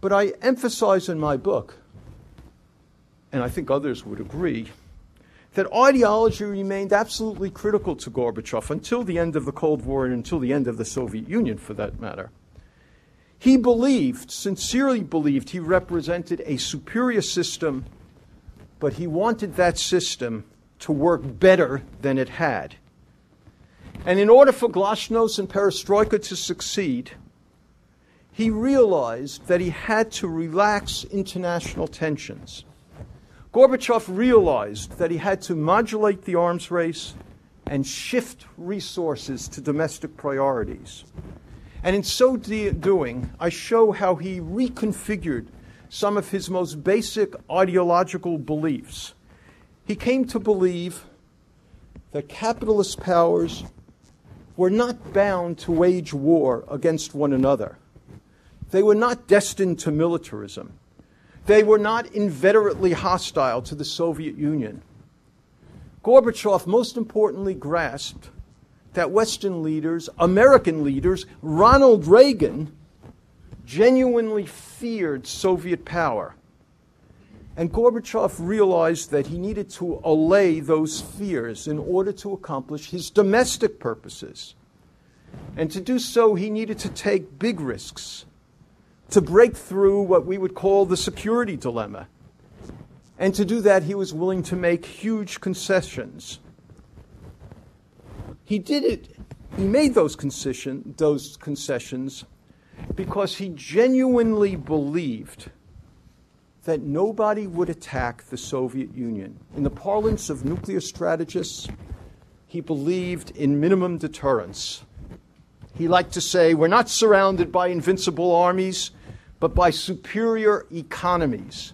Speaker 1: But I emphasize in my book, and I think others would agree, that ideology remained absolutely critical to Gorbachev until the end of the Cold War and until the end of the Soviet Union, for that matter. He believed, sincerely believed, he represented a superior system, but he wanted that system to work better than it had. And in order for glasnost and perestroika to succeed, he realized that he had to relax international tensions. Gorbachev realized that he had to modulate the arms race and shift resources to domestic priorities. And in so de- doing, I show how he reconfigured some of his most basic ideological beliefs. He came to believe that capitalist powers were not bound to wage war against one another. They were not destined to militarism. They were not inveterately hostile to the Soviet Union. Gorbachev, most importantly, grasped that Western leaders, American leaders, Ronald Reagan, genuinely feared Soviet power. And Gorbachev realized that he needed to allay those fears in order to accomplish his domestic purposes. And to do so, he needed to take big risks to break through what we would call the security dilemma. And to do that, he was willing to make huge concessions. He did it, he made those, concession, those concessions because he genuinely believed that nobody would attack the Soviet Union. In the parlance of nuclear strategists, he believed in minimum deterrence. He liked to say, We're not surrounded by invincible armies but by superior economies.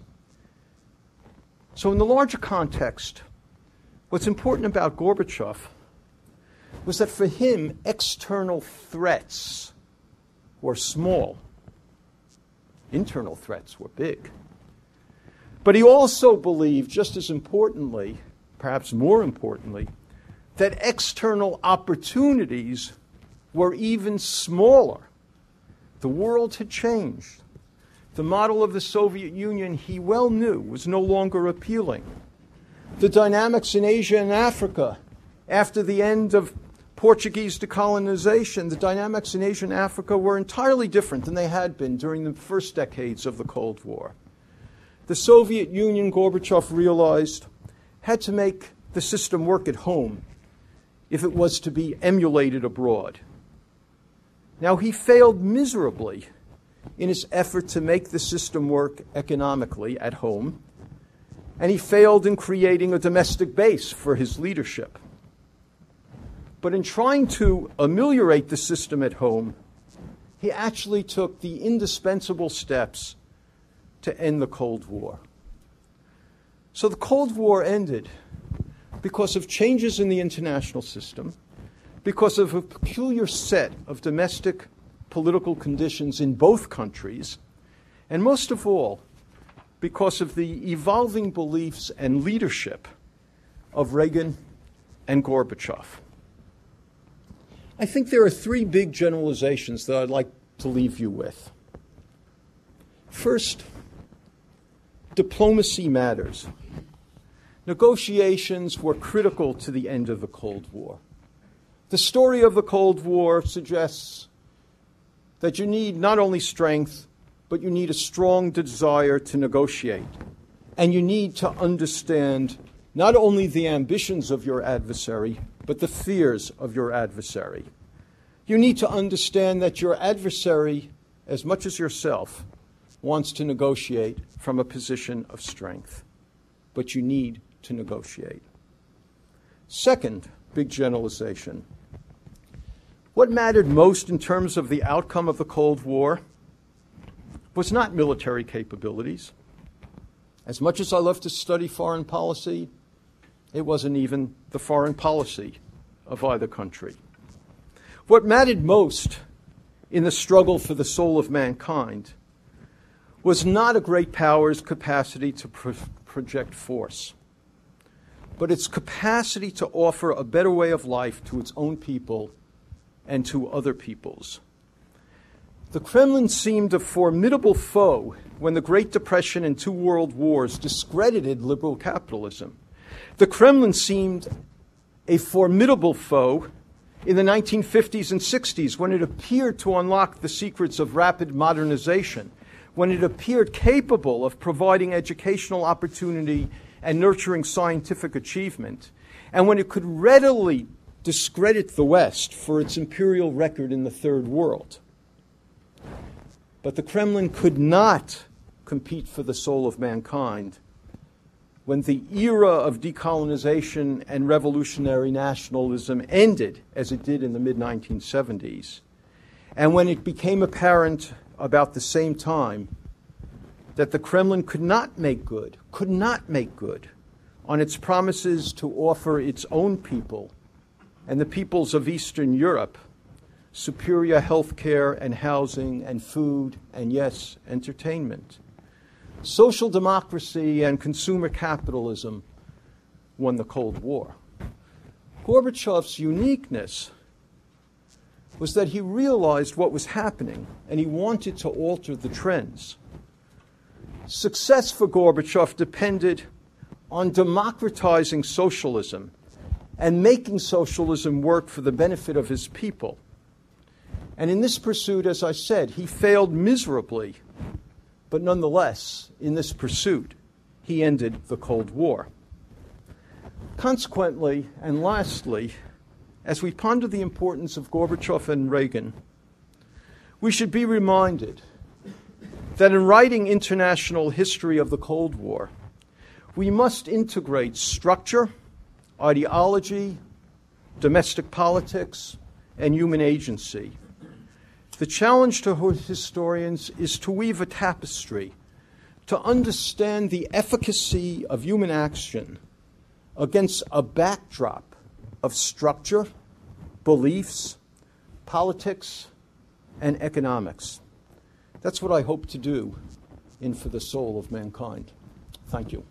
Speaker 1: So, in the larger context, what's important about Gorbachev was that for him, external threats were small, internal threats were big. But he also believed, just as importantly, perhaps more importantly, that external opportunities were even smaller. The world had changed. The model of the Soviet Union, he well knew, was no longer appealing. The dynamics in Asia and Africa after the end of Portuguese decolonization, the dynamics in Asia and Africa were entirely different than they had been during the first decades of the Cold War. The Soviet Union, Gorbachev realized, had to make the system work at home if it was to be emulated abroad. Now, he failed miserably in his effort to make the system work economically at home, and he failed in creating a domestic base for his leadership. But in trying to ameliorate the system at home, he actually took the indispensable steps to end the Cold War. So the Cold War ended because of changes in the international system, because of a peculiar set of domestic political conditions in both countries, and most of all, because of the evolving beliefs and leadership of Reagan and Gorbachev. I think there are three big generalizations that I'd like to leave you with. First, diplomacy matters. Negotiations were critical to the end of the Cold War. The story of the Cold War suggests that you need not only strength, but you need a strong desire to negotiate. And you need to understand not only the ambitions of your adversary, but the fears of your adversary. You need to understand that your adversary, as much as yourself, wants to negotiate from a position of strength. But you need to negotiate. Second big generalization. What mattered most in terms of the outcome of the Cold War was not military capabilities. As much as I love to study foreign policy, it wasn't even the foreign policy of either country. What mattered most in the struggle for the soul of mankind was not a great power's capacity to pro- project force, but its capacity to offer a better way of life to its own people and to other peoples. The Kremlin seemed a formidable foe when the Great Depression and two world wars discredited liberal capitalism. The Kremlin seemed a formidable foe in the 1950s and 60s when it appeared to unlock the secrets of rapid modernization, when it appeared capable of providing educational opportunity and nurturing scientific achievement, and when it could readily discredit the West for its imperial record in the Third World. But the Kremlin could not compete for the soul of mankind when the era of decolonization and revolutionary nationalism ended, as it did in the mid 1970s, and when it became apparent about the same time that the Kremlin could not make good, could not make good on its promises to offer its own people and the peoples of Eastern Europe superior health care and housing and food and, yes, entertainment. Social democracy and consumer capitalism won the Cold War. Gorbachev's uniqueness was that he realized what was happening and he wanted to alter the trends. Success for Gorbachev depended on democratizing socialism and making socialism work for the benefit of his people. And in this pursuit, as I said, he failed miserably. But nonetheless, in this pursuit, he ended the Cold War. Consequently, and lastly, as we ponder the importance of Gorbachev and Reagan, we should be reminded that in writing international history of the Cold War, we must integrate structure, ideology, domestic politics, and human agency. The challenge to historians is to weave a tapestry, to understand the efficacy of human action against a backdrop of structure, beliefs, politics, and economics. That's what I hope to do in For the Soul of Mankind. Thank you.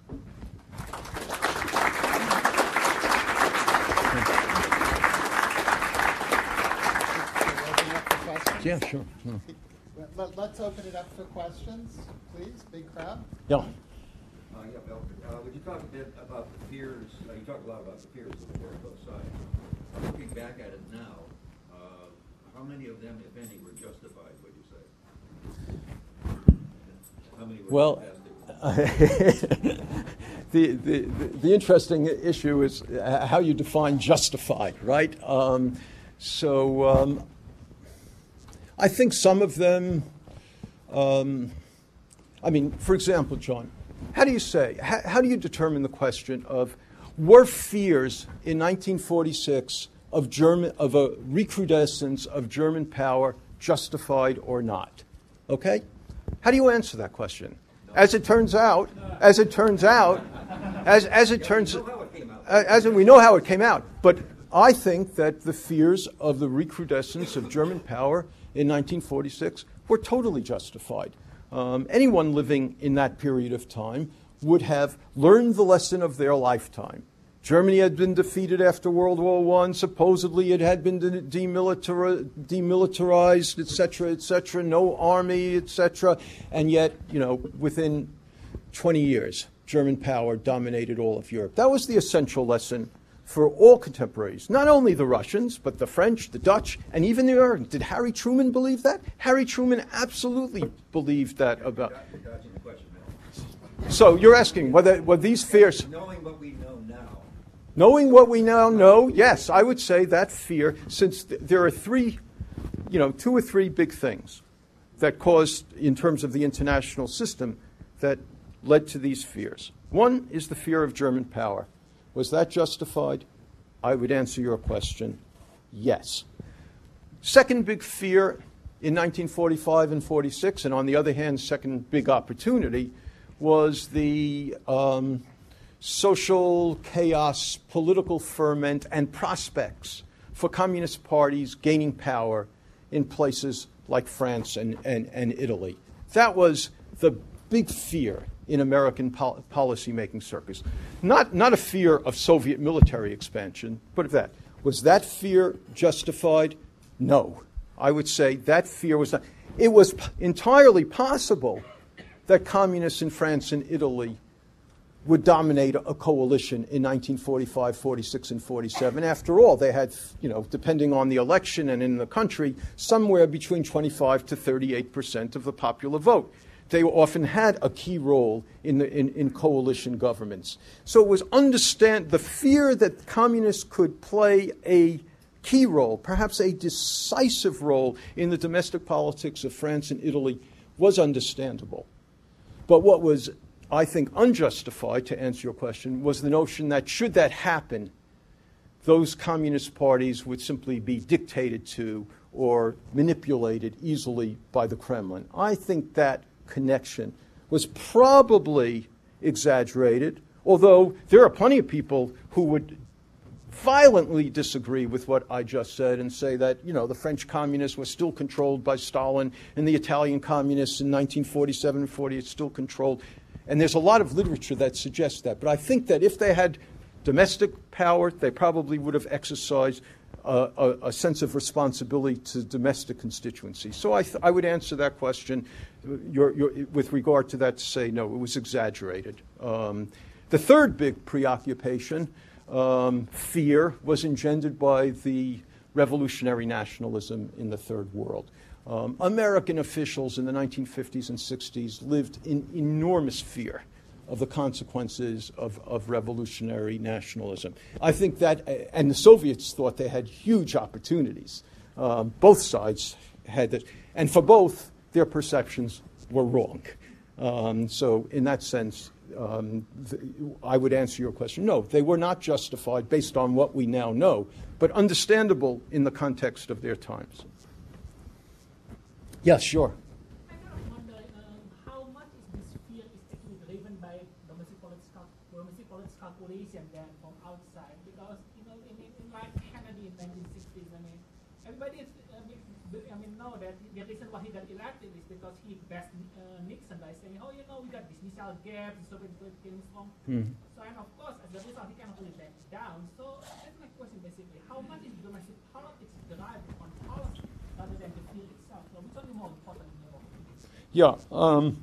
Speaker 1: Yeah, sure. No.
Speaker 2: Let, us open it up for questions, please. Big crowd.
Speaker 1: Yeah.
Speaker 3: Uh, yeah, Bill. Uh, would you talk a bit about the fears? Uh, you talk a lot about the fears of the war on both sides. looking back at it now, uh, how many of them, if any, were justified, would you say? How many were
Speaker 1: Well,
Speaker 3: fantastic?
Speaker 1: the, the, the interesting issue is how you define justified, right? Um, so um, I think some of them, um, I mean, for example, John, how do you say, how, how do you determine the question of were fears in 1946 of, German, of a recrudescence of German power justified or not? Okay? How do you answer that question? As it turns out, as it turns out, as, as it turns
Speaker 3: know how it came out.
Speaker 1: as we know how it came out, but I think that the fears of the recrudescence of German power in 1946 were totally justified. Um, anyone living in that period of time would have learned the lesson of their lifetime. Germany had been defeated after World War I. Supposedly, it had been de- demilitari- demilitarized, etc., etc. No army, etc. And yet, you know, within 20 years, German power dominated all of Europe. That was the essential lesson for all contemporaries, not only the Russians, but the French, the Dutch, and even the Americans. Did Harry Truman believe that? Harry Truman absolutely believed that about.
Speaker 3: You're dodging the question, man.
Speaker 1: So you're asking whether were these fears,
Speaker 3: Knowing what we know now,
Speaker 1: knowing what we now know? Yes, I would say that fear, since th- there are three, you know, two or three big things that caused, in terms of the international system, that led to these fears. One is the fear of German power. Was that justified? I would answer your question yes. Second big fear in 1945 and 46, and on the other hand, second big opportunity, was the um, social chaos, political ferment, and prospects for communist parties gaining power in places like France and, and, and Italy. That was the big fear in American pol- policymaking circles. Not, not a fear of Soviet military expansion, but of that. Was that fear justified? No. I would say that fear was not. It was p- entirely possible that communists in France and Italy would dominate a coalition in 1945, 46, and 47. After all, they had, you know, depending on the election and in the country, somewhere between 25 to 38 percent of the popular vote. They often had a key role in, the, in, in coalition governments. So it was understand the fear that communists could play a key role, perhaps a decisive role in the domestic politics of France and Italy was understandable. But what was, I think, unjustified, to answer your question, was the notion that should that happen, those communist parties would simply be dictated to or manipulated easily by the Kremlin. I think that connection was probably exaggerated, although there are plenty of people who would violently disagree with what I just said and say that, you know, the French communists were still controlled by Stalin and the Italian communists in 1947 and 48 still controlled. And there's a lot of literature that suggests that. But I think that if they had domestic power, they probably would have exercised a, a, sense of responsibility to domestic constituencies. So I, th- I would answer that question with regard to that to say, no, it was exaggerated. Um, the third big preoccupation, um, fear, was engendered by the revolutionary nationalism in the Third World. Um, American officials in the 1950s and 60s lived in enormous fear of the consequences of, of revolutionary nationalism. I think that, and the Soviets thought they had huge opportunities. Um, both sides had that, and for both, their perceptions were wrong. Um, so, in that sense, um, I would answer your question no, they were not justified based on what we now know, but understandable in the context of their times. Yes, sure.
Speaker 4: I kind of wonder um, how much is this fear is actually driven by domestic political, domestic political calculation than from outside? Because you know, in, in, in like Kennedy in 1960s, I mean, everybody is, I mean, b- I mean, know that the reason why he got elected is because he bashed uh, Nixon by saying, oh, you know, we got this missile gap, came from. So and of course, as a result, he cannot really back down. So that's my question basically: How much is domestic politics derived on policy rather than the fear itself? So which one is more important in your opinion?
Speaker 1: Yeah, um,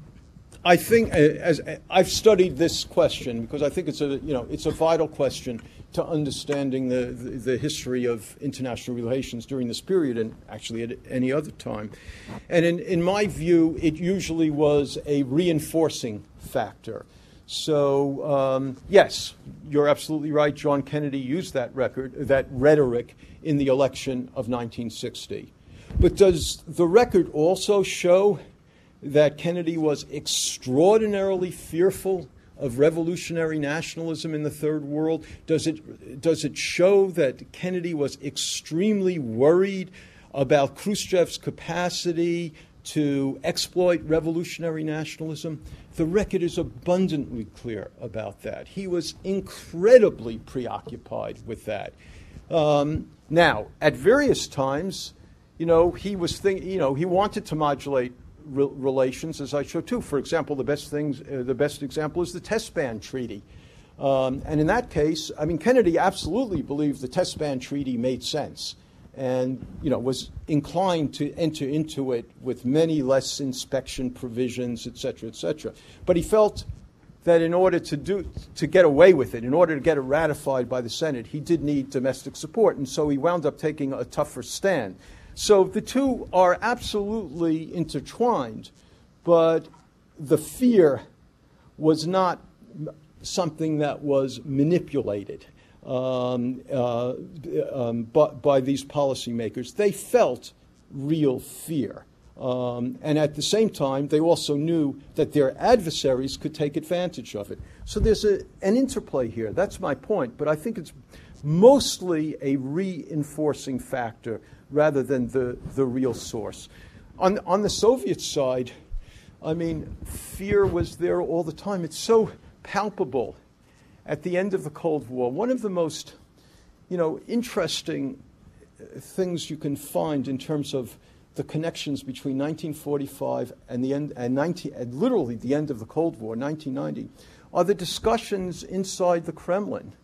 Speaker 1: I think uh, as uh, I've studied this question because I think it's a you know it's a vital question to understanding the, the, the, history of international relations during this period and actually at any other time. And in, in my view, it usually was a reinforcing factor. So, um, yes, you're absolutely right. John Kennedy used that record, that rhetoric in the election of 1960. But does the record also show that Kennedy was extraordinarily fearful of revolutionary nationalism in the third world? Does it, does it show that Kennedy was extremely worried about Khrushchev's capacity to exploit revolutionary nationalism? The record is abundantly clear about that. He was incredibly preoccupied with that. Um, now, at various times, you know, he was think, you know, he wanted to modulate re- relations, as I show too. For example, the best things, uh, the best example is the Test Ban Treaty. Um, and in that case, I mean, Kennedy absolutely believed the Test Ban Treaty made sense and you know, was inclined to enter into it with many less inspection provisions, et cetera, et cetera. But he felt that in order to, do, to get away with it, in order to get it ratified by the Senate, he did need domestic support, and so he wound up taking a tougher stand. So the two are absolutely intertwined, but the fear was not something that was manipulated um, uh, um, by, by, these policymakers. They felt real fear. Um, and at the same time, they also knew that their adversaries could take advantage of it. So there's a, an interplay here. That's my point. But I think it's mostly a reinforcing factor rather than the, the real source. On, on the Soviet side, I mean, fear was there all the time. It's so palpable at the end of the Cold War, one of the most, you know, interesting uh, things you can find in terms of the connections between 1945 and the end, and, 19, and literally the end of the Cold War, 1990, are the discussions inside the Kremlin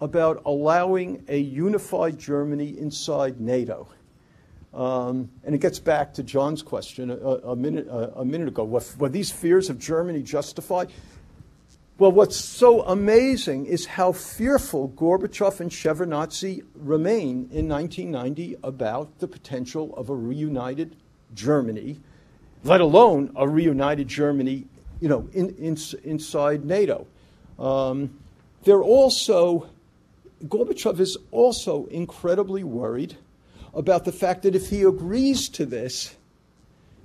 Speaker 1: about allowing a unified Germany inside NATO. Um, and it gets back to John's question a, a minute, a, a minute ago. Were, were, these fears of Germany justified? Well, what's so amazing is how fearful Gorbachev and Shevardnadze remain in 1990 about the potential of a reunited Germany, let alone a reunited Germany, you know, in, in, inside NATO. Um, they're also, Gorbachev is also incredibly worried about the fact that if he agrees to this,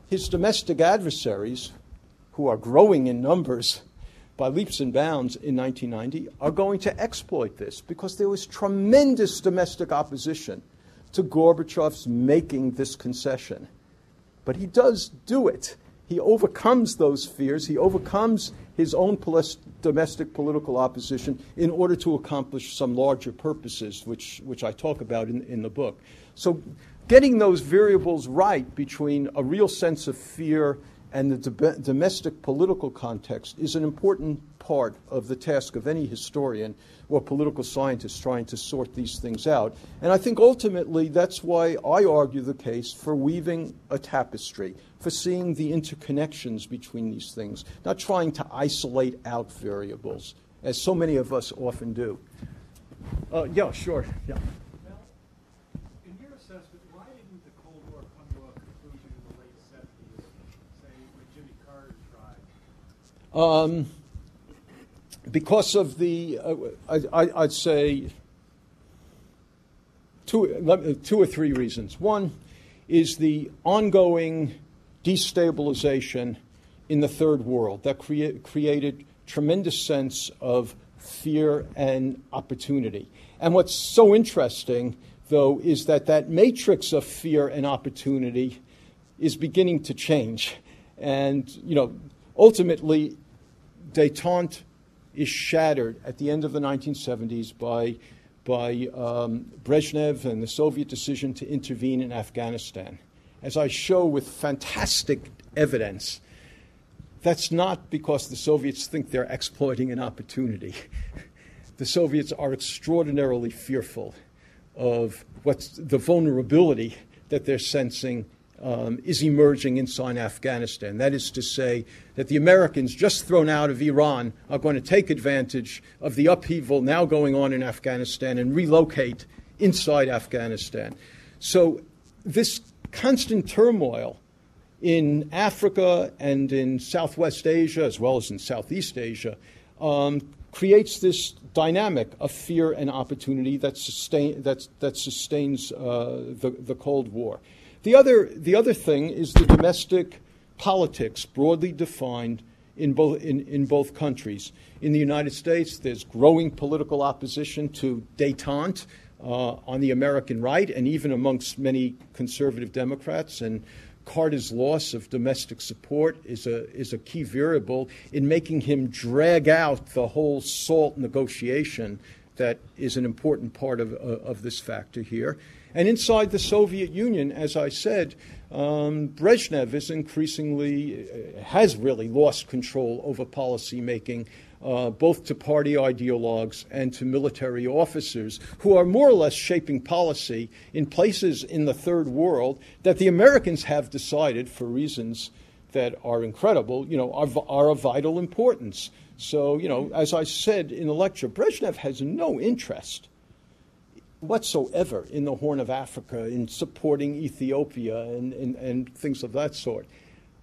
Speaker 1: his domestic adversaries, who are growing in numbers, by leaps and bounds in 1990 are going to exploit this because there was tremendous domestic opposition to Gorbachev's making this concession. But he does do it. He overcomes those fears, he overcomes his own domestic political opposition in order to accomplish some larger purposes, which, which I talk about in, in the book. So, getting those variables right between a real sense of fear and the do- domestic political context is an important part of the task of any historian or political scientist trying to sort these things out. And I think ultimately that's why I argue the case for weaving a tapestry, for seeing the interconnections between these things, not trying to isolate out variables, as so many of us often do. Uh, yeah, sure. Yeah. Um, because of the, uh, I, would say, two, two or three reasons. One is the ongoing destabilization in the third world that crea- created tremendous sense of fear and opportunity. And what's so interesting, though, is that that matrix of fear and opportunity is beginning to change. And, you know, ultimately, detente is shattered at the end of the 1970s by, by um, Brezhnev and the Soviet decision to intervene in Afghanistan. As I show with fantastic evidence, that's not because the Soviets think they're exploiting an opportunity. the Soviets are extraordinarily fearful of what's the vulnerability that they're sensing um, is emerging inside Afghanistan. That is to say, that the Americans, just thrown out of Iran, are going to take advantage of the upheaval now going on in Afghanistan and relocate inside Afghanistan. So, this constant turmoil in Africa and in Southwest Asia, as well as in Southeast Asia, um, creates this dynamic of fear and opportunity that, sustain, that, that sustains uh, the, the Cold War. The other, the other thing is the domestic politics, broadly defined in both, in, in both countries. In the United States, there's growing political opposition to detente uh, on the American right, and even amongst many conservative Democrats. And Carter's loss of domestic support is a, is a key variable in making him drag out the whole SALT negotiation that is an important part of, uh, of this factor here. And inside the Soviet Union, as I said, um, Brezhnev is increasingly, uh, has really lost control over policy making, uh, both to party ideologues and to military officers who are more or less shaping policy in places in the third world that the Americans have decided, for reasons that are incredible, you know, are, are of vital importance. So, you know, as I said in the lecture, Brezhnev has no interest whatsoever in the Horn of Africa, in supporting Ethiopia and, and, and things of that sort.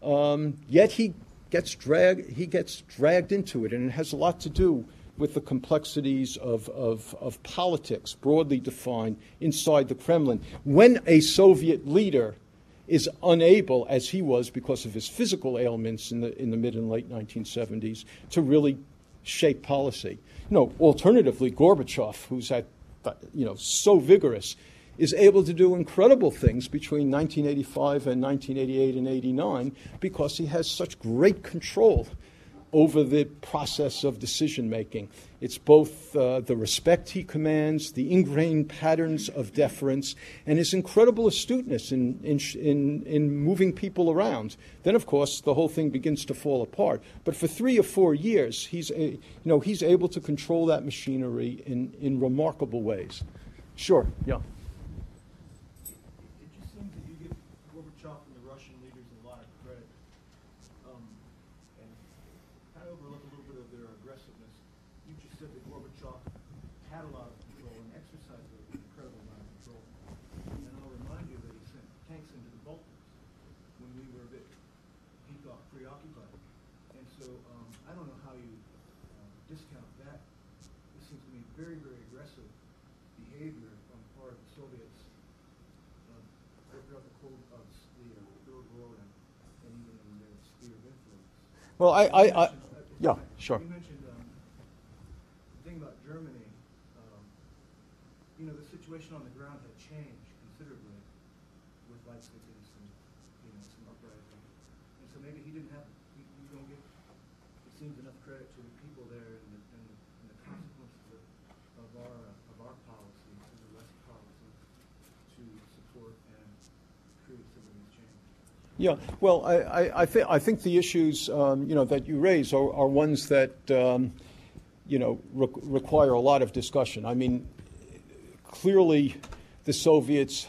Speaker 1: Um, yet he gets, drag, he gets dragged into it, and it has a lot to do with the complexities of, of, of politics, broadly defined, inside the Kremlin. When a Soviet leader is unable, as he was because of his physical ailments in the, in the mid and late 1970s, to really shape policy. You know, alternatively, Gorbachev, who's at you know, so vigorous, is able to do incredible things between 1985 and 1988 and 89 because he has such great control over the process of decision making. It's both uh, the respect he commands, the ingrained patterns of deference, and his incredible astuteness in, in, in, in, moving people around. Then, of course, the whole thing begins to fall apart. But for three or four years, he's, a, you know, he's able to control that machinery in, in remarkable ways. Sure, yeah. Well, I, I, I yeah, sure.
Speaker 5: You mentioned um, the thing about Germany. Um, you know, the situation on the ground had changed considerably with Leipzig and some, you know, some uprising. And so maybe he didn't have, you, you don't get, it seems, enough credit to the people there and the, and the, and the consequences of, of, our, uh, of our policy, of the West policy, to support and create some of these changes.
Speaker 1: Yeah, well, I, I, I, th- I think the issues um, you know that you raise are, are ones that um, you know re- require a lot of discussion. I mean, clearly, the Soviets,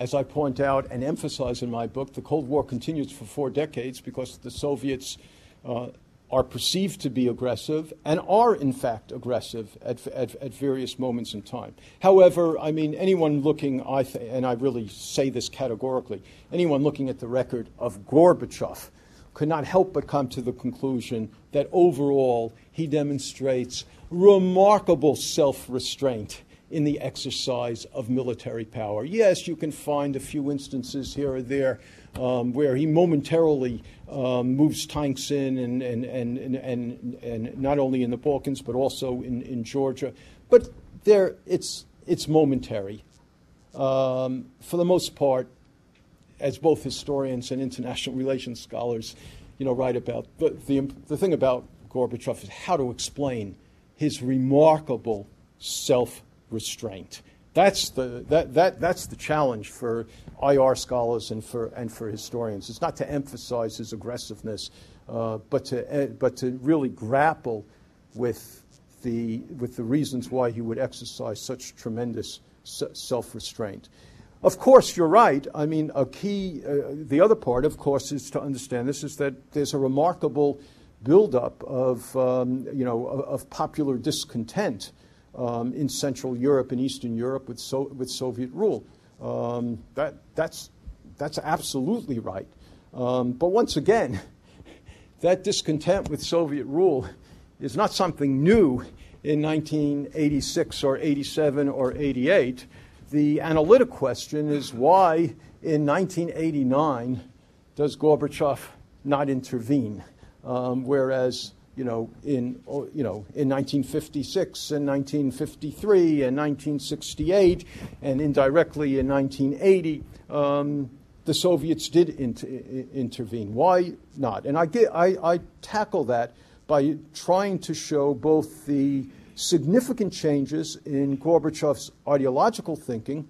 Speaker 1: as I point out and emphasize in my book, the Cold War continues for four decades because the Soviets uh, are perceived to be aggressive and are, in fact, aggressive at, at, at, various moments in time. However, I mean, anyone looking, I th- and I really say this categorically, anyone looking at the record of Gorbachev could not help but come to the conclusion that overall he demonstrates remarkable self restraint in the exercise of military power. Yes, you can find a few instances here or there um, where he momentarily um, moves tanks in, and, and, and, and, and, not only in the Balkans, but also in, in Georgia. But there, it's, it's momentary. Um, for the most part, as both historians and international relations scholars you know, write about, the, the, the thing about Gorbachev is how to explain his remarkable self restraint. That's the, that, that, that's the challenge for IR scholars and for, and for historians. It's not to emphasize his aggressiveness, uh, but, to, uh, but to really grapple with the, with the reasons why he would exercise such tremendous self restraint. Of course, you're right. I mean, a key, uh, the other part, of course, is to understand this is that there's a remarkable buildup of, um, you know, of popular discontent um, in Central Europe and Eastern Europe with, so, with Soviet rule. Um, that, that's, that's absolutely right. Um, but once again, that discontent with Soviet rule is not something new in 1986 or 87 or 88. The analytic question is why in 1989 does Gorbachev not intervene? Um, whereas you know, in, you know, in 1956 and 1953 and 1968 and indirectly in 1980, um, the Soviets did inter- intervene. Why not? And I, get, I, I tackle that by trying to show both the significant changes in Gorbachev's ideological thinking,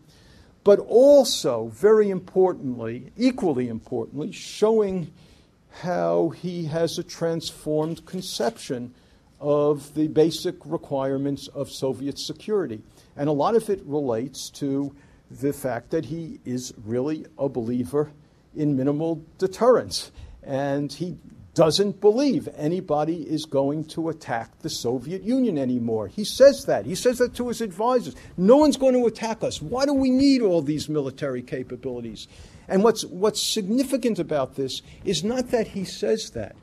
Speaker 1: but also, very importantly, equally importantly, showing how he has a transformed conception of the basic requirements of Soviet security. And a lot of it relates to the fact that he is really a believer in minimal deterrence. And he doesn't believe anybody is going to attack the Soviet Union anymore. He says that. He says that to his advisors. No one's going to attack us. Why do we need all these military capabilities? And what's, what's significant about this is not that he says that,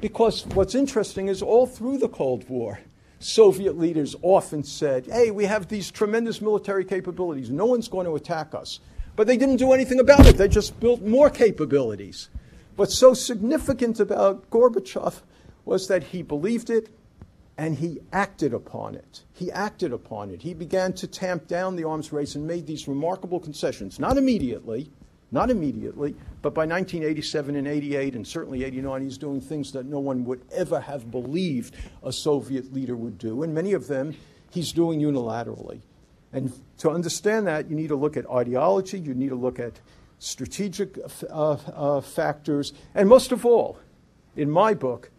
Speaker 1: because what's interesting is all through the Cold War, Soviet leaders often said, hey, we have these tremendous military capabilities. No one's going to attack us. But they didn't do anything about it, they just built more capabilities. What's so significant about Gorbachev was that he believed it and he acted upon it. He acted upon it. He began to tamp down the arms race and made these remarkable concessions, not immediately, not immediately, but by 1987 and 88, and certainly 89, he's doing things that no one would ever have believed a Soviet leader would do, and many of them he's doing unilaterally. And to understand that, you need to look at ideology, you need to look at strategic uh, uh, factors, and most of all, in my book,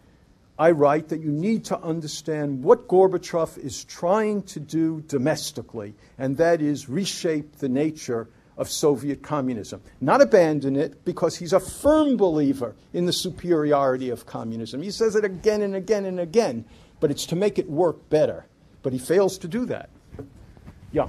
Speaker 1: I write that you need to understand what Gorbachev is trying to do domestically, and that is reshape the nature of Soviet communism. Not abandon it, because he's a firm believer in the superiority of communism. He says it again and again and again, but it's to make it work better. But he fails to do that. Yeah.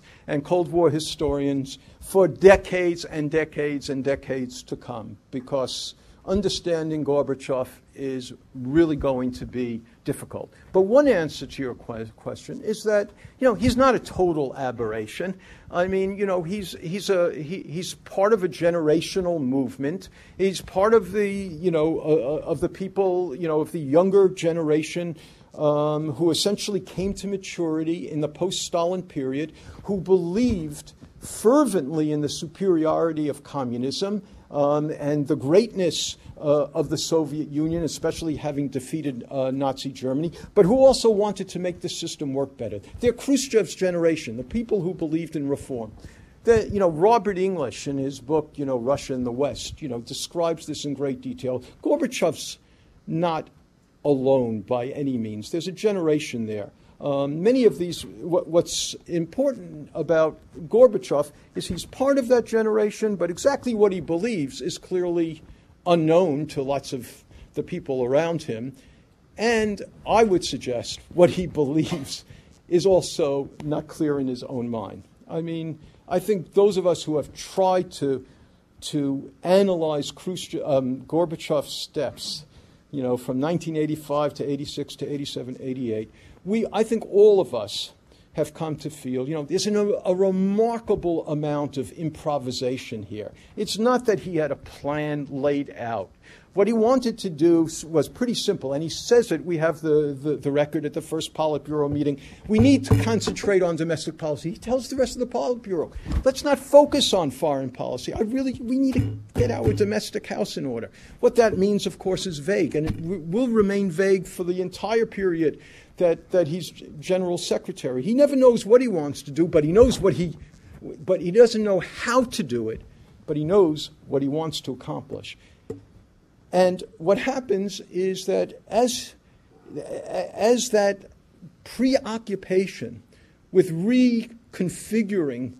Speaker 1: and Cold War historians for decades and decades and decades to come, because understanding Gorbachev is really going to be difficult. But one answer to your question is that you know he's not a total aberration. I mean, you know, he's he's a he, he's part of a generational movement. He's part of the you know uh, uh of the people you know of the younger generation. Um, who essentially came to maturity in the post Stalin period, who believed fervently in the superiority of communism um, and the greatness uh, of the Soviet Union, especially having defeated uh, Nazi Germany, but who also wanted to make the system work better. They're Khrushchev's generation, the people who believed in reform. The, you know, Robert English, in his book, you know, Russia and the West, you know, describes this in great detail. Gorbachev's not alone by any means. There's a generation there. Um, many of these, what, what's important about Gorbachev is he's part of that generation, but exactly what he believes is clearly unknown to lots of the people around him. And I would suggest what he believes is also not clear in his own mind. I mean, I think those of us who have tried to, to analyze Khrushchev, um, Gorbachev's steps you know, from 1985 to 86 to 87, 88, we, I think all of us have come to feel, you know, there's an, a remarkable amount of improvisation here. It's not that he had a plan laid out. What he wanted to do was pretty simple, and he says it. We have the, the, the, record at the first Politburo meeting. We need to concentrate on domestic policy. He tells the rest of the Politburo, let's not focus on foreign policy. I really, we need to get our domestic house in order. What that means, of course, is vague, and it will remain vague for the entire period that, that he's general secretary. He never knows what he wants to do, but he knows what he, but he doesn't know how to do it, but he knows what he wants to accomplish. And what happens is that as, as that preoccupation with reconfiguring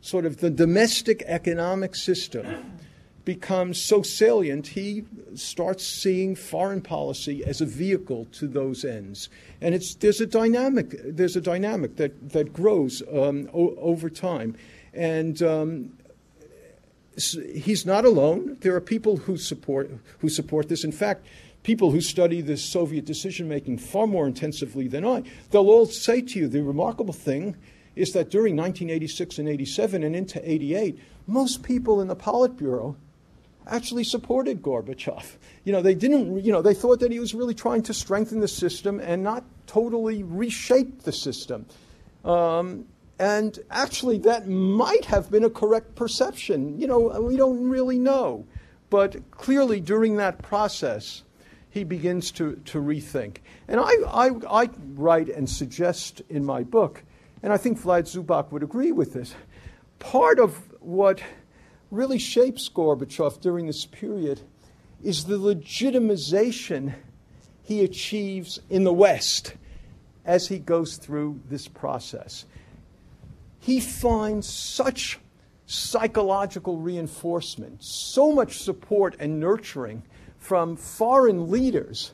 Speaker 1: sort of the domestic economic system becomes so salient, he starts seeing foreign policy as a vehicle to those ends. And it's, there's, a dynamic, there's a dynamic that, that grows um, o- over time. And um, he's not alone. There are people who support, who support this. In fact, people who study the Soviet decision making far more intensively than I, they'll all say to you the remarkable thing is that during 1986 and 87 and into 88, most people in the Politburo actually supported Gorbachev. You know, they didn't, you know, they thought that he was really trying to strengthen the system and not totally reshape the system. Um, and actually, that might have been a correct perception. You know, we don't really know. But clearly, during that process, he begins to, to rethink. And I, I, I write and suggest in my book, and I think Vlad Zubok would agree with this, part of what really shapes Gorbachev during this period is the legitimization he achieves in the West as he goes through this process he finds such psychological reinforcement, so much support and nurturing from foreign leaders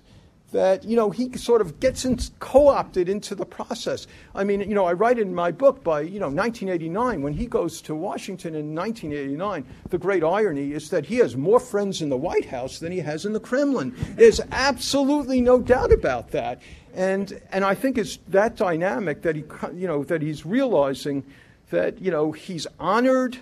Speaker 1: that you know he sort of gets in, co-opted into the process. I mean, you know, I write in my book by you know 1989 when he goes to Washington in 1989. The great irony is that he has more friends in the White House than he has in the Kremlin. There's absolutely no doubt about that. And, and I think it's that dynamic that, he, you know, that he's realizing that you know, he's honored,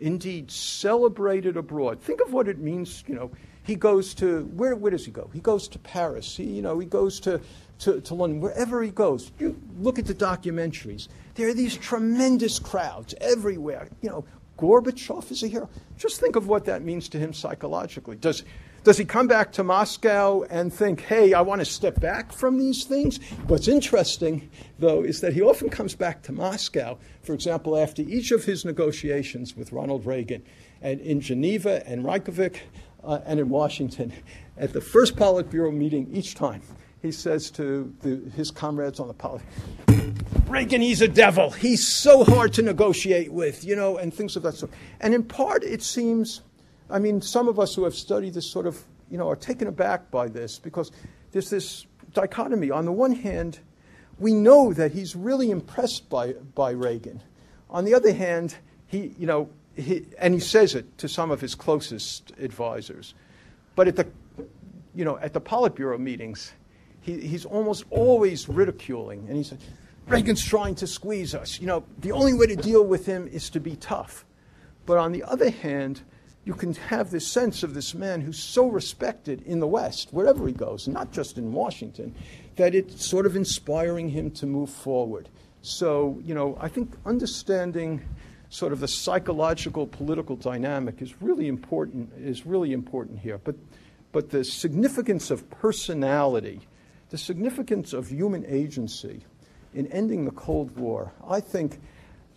Speaker 1: indeed celebrated abroad. Think of what it means, you know, he goes to, where, where does he go? He goes to Paris, he, you know, he goes to, to, to London, wherever he goes. You look at the documentaries. There are these tremendous crowds everywhere. You know, Gorbachev is a hero. Just think of what that means to him psychologically. Does, does he come back to Moscow and think, hey, I want to step back from these things? What's interesting, though, is that he often comes back to Moscow, for example, after each of his negotiations with Ronald Reagan, and in Geneva and Reykjavik uh, and in Washington. At the first Politburo meeting, each time, he says to the, his comrades on the Politburo, Reagan, he's a devil. He's so hard to negotiate with, you know, and things of that sort. And in part, it seems I mean, some of us who have studied this sort of, you know, are taken aback by this because there's this dichotomy. On the one hand, we know that he's really impressed by, by Reagan. On the other hand, he, you know, he, and he says it to some of his closest advisors. But at the, you know, at the Politburo meetings, he, he's almost always ridiculing. And he said, Reagan's trying to squeeze us. You know, the only way to deal with him is to be tough. But on the other hand, you can have this sense of this man who's so respected in the West, wherever he goes, not just in Washington, that it's sort of inspiring him to move forward. So, you know, I think understanding sort of the psychological political dynamic is really important is really important here. But but the significance of personality, the significance of human agency in ending the Cold War, I think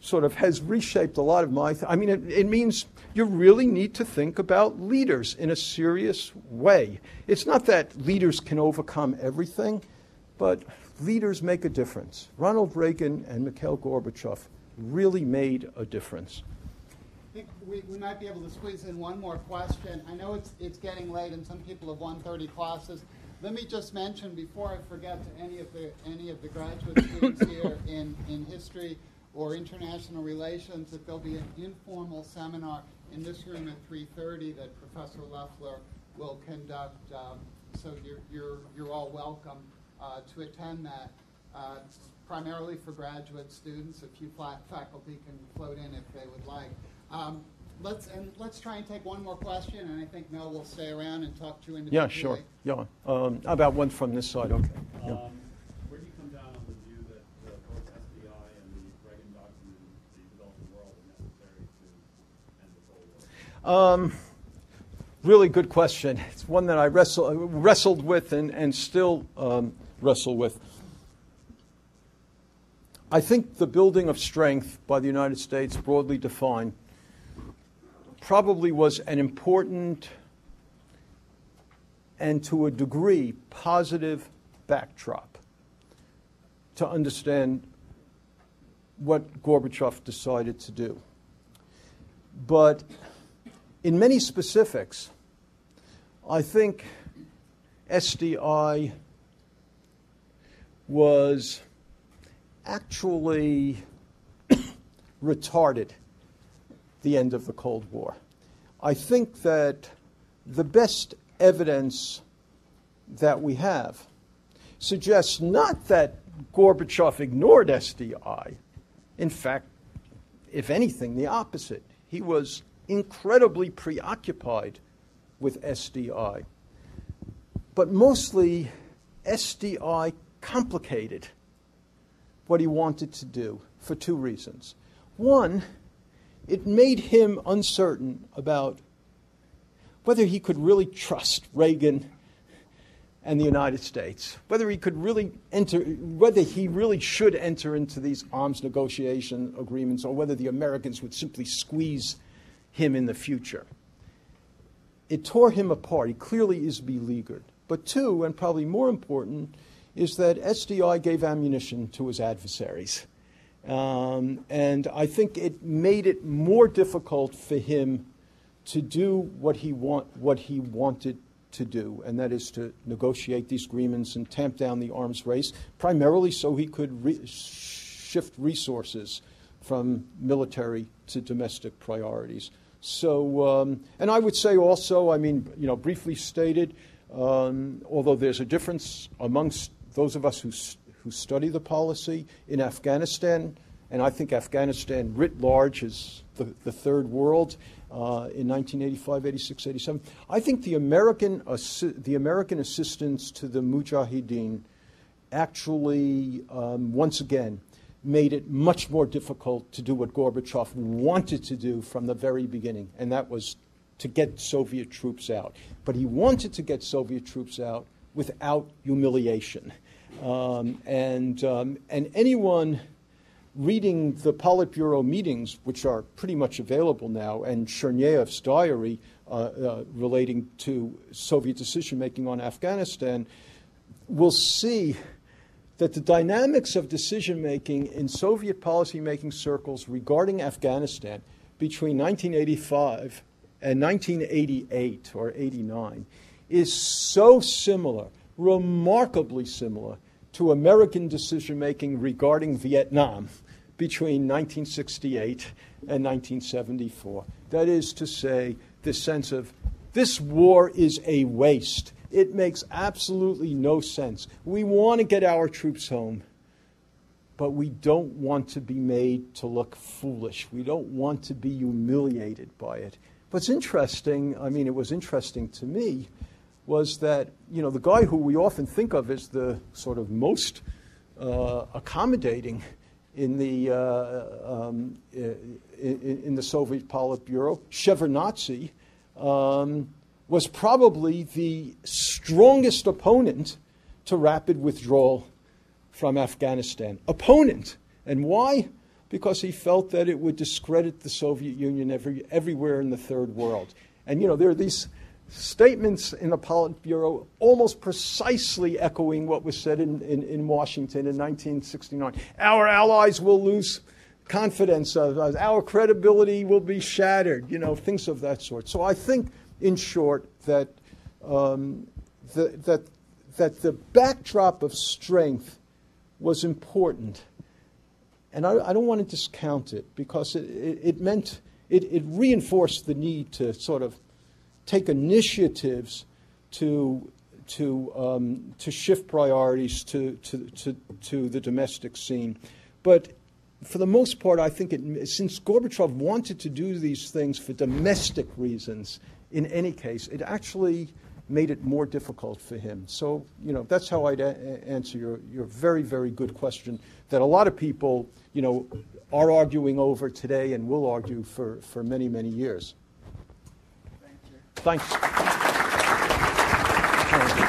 Speaker 1: sort of has reshaped a lot of my. Th- I mean, it, it, means you really need to think about leaders in a serious way. It's not that leaders can overcome everything, but leaders make a difference. Ronald Reagan and Mikhail Gorbachev really made a difference.
Speaker 2: I think we, we might be able to squeeze in one more question. I know it's, it's getting late and some people have 130 classes. Let me just mention before I forget to any of the any of the graduate students here in, in history or international relations that there'll be an informal seminar in this room at 3.30 that Professor Leffler will conduct um, so you're, you're, you're all welcome uh, to attend that. Uh, primarily for graduate students, a few faculty can float in if they would like. Um, let's and let's try and take one more question, and I think Mel will stay around and talk to you individually.
Speaker 1: Yeah, sure. Yeah. Um, about one from this side, okay. Yeah.
Speaker 6: Um, where do you come down on the view that uh, both SDI and the Reagan Doctrine in the developing world are necessary to end the Cold War?
Speaker 1: Um, really good question. It's one that I wrestle, wrestled with and, and still um, wrestle with. I think the building of strength by the United States, broadly defined, probably was an important and to a degree positive backdrop to understand what Gorbachev decided to do. But in many specifics, I think SDI was actually retarded the end of the Cold War. I think that the best evidence that we have suggests not that Gorbachev ignored SDI. In fact, if anything, the opposite. He was incredibly preoccupied with SDI. But mostly, SDI complicated what he wanted to do for two reasons. One, it made him uncertain about whether he could really trust Reagan and the United States, whether he could really enter, whether he really should enter into these arms negotiation agreements, or whether the Americans would simply squeeze him in the future. It tore him apart. He clearly is beleaguered. But two, and probably more important, is that SDI gave ammunition to his adversaries. Um, and I think it made it more difficult for him to do what he, want, what he wanted to do, and that is to negotiate these agreements and tamp down the arms race, primarily so he could re- shift resources from military to domestic priorities. So, um, and I would say also, I mean, you know, briefly stated, um, although there's a difference amongst those of us who, who study the policy in Afghanistan, and I think Afghanistan writ large is the, the third world uh, in 1985, 86, 87. I think the American, assi- the American assistance to the Mujahideen actually, um, once again, made it much more difficult to do what Gorbachev wanted to do from the very beginning, and that was to get Soviet troops out. But he wanted to get Soviet troops out without humiliation. Um, and, um, and anyone reading the Politburo meetings, which are pretty much available now, and Chernyaev's diary uh, uh, relating to Soviet decision making on Afghanistan, will see that the dynamics of decision making in Soviet policymaking circles regarding Afghanistan between 1985 and 1988 or 89 is so similar, remarkably similar, to American decision making regarding Vietnam between 1968 and 1974. That is to say, the sense of this war is a waste. It makes absolutely no sense. We want to get our troops home, but we don't want to be made to look foolish. We don't want to be humiliated by it. What's interesting, I mean, it was interesting to me, was that, you know, the guy who we often think of as the sort of most uh, accommodating in the, uh, um, in, in, the Soviet Politburo, Shevardnadze, um, was probably the strongest opponent to rapid withdrawal from Afghanistan. Opponent. And why? Because he felt that it would discredit the Soviet Union every, everywhere in the third world. And, you know, there are these statements in the Politburo almost precisely echoing what was said in, in, in Washington in 1969. Our allies will lose confidence of us, our credibility will be shattered, you know, things of that sort. So I think in short, that, um, the, that, that the backdrop of strength was important. And I, I don't want to discount it because it, it, it meant, it, it reinforced the need to sort of take initiatives to, to, um, to shift priorities to, to, to, to the domestic scene. But for the most part, I think it, since Gorbachev wanted to do these things for domestic reasons, in any case, it actually made it more difficult for him. So, you know, that's how I'd a- answer your, your very, very good question that a lot of people, you know, are arguing over today and will argue for, for many, many years.
Speaker 2: Thank you.
Speaker 1: Thanks.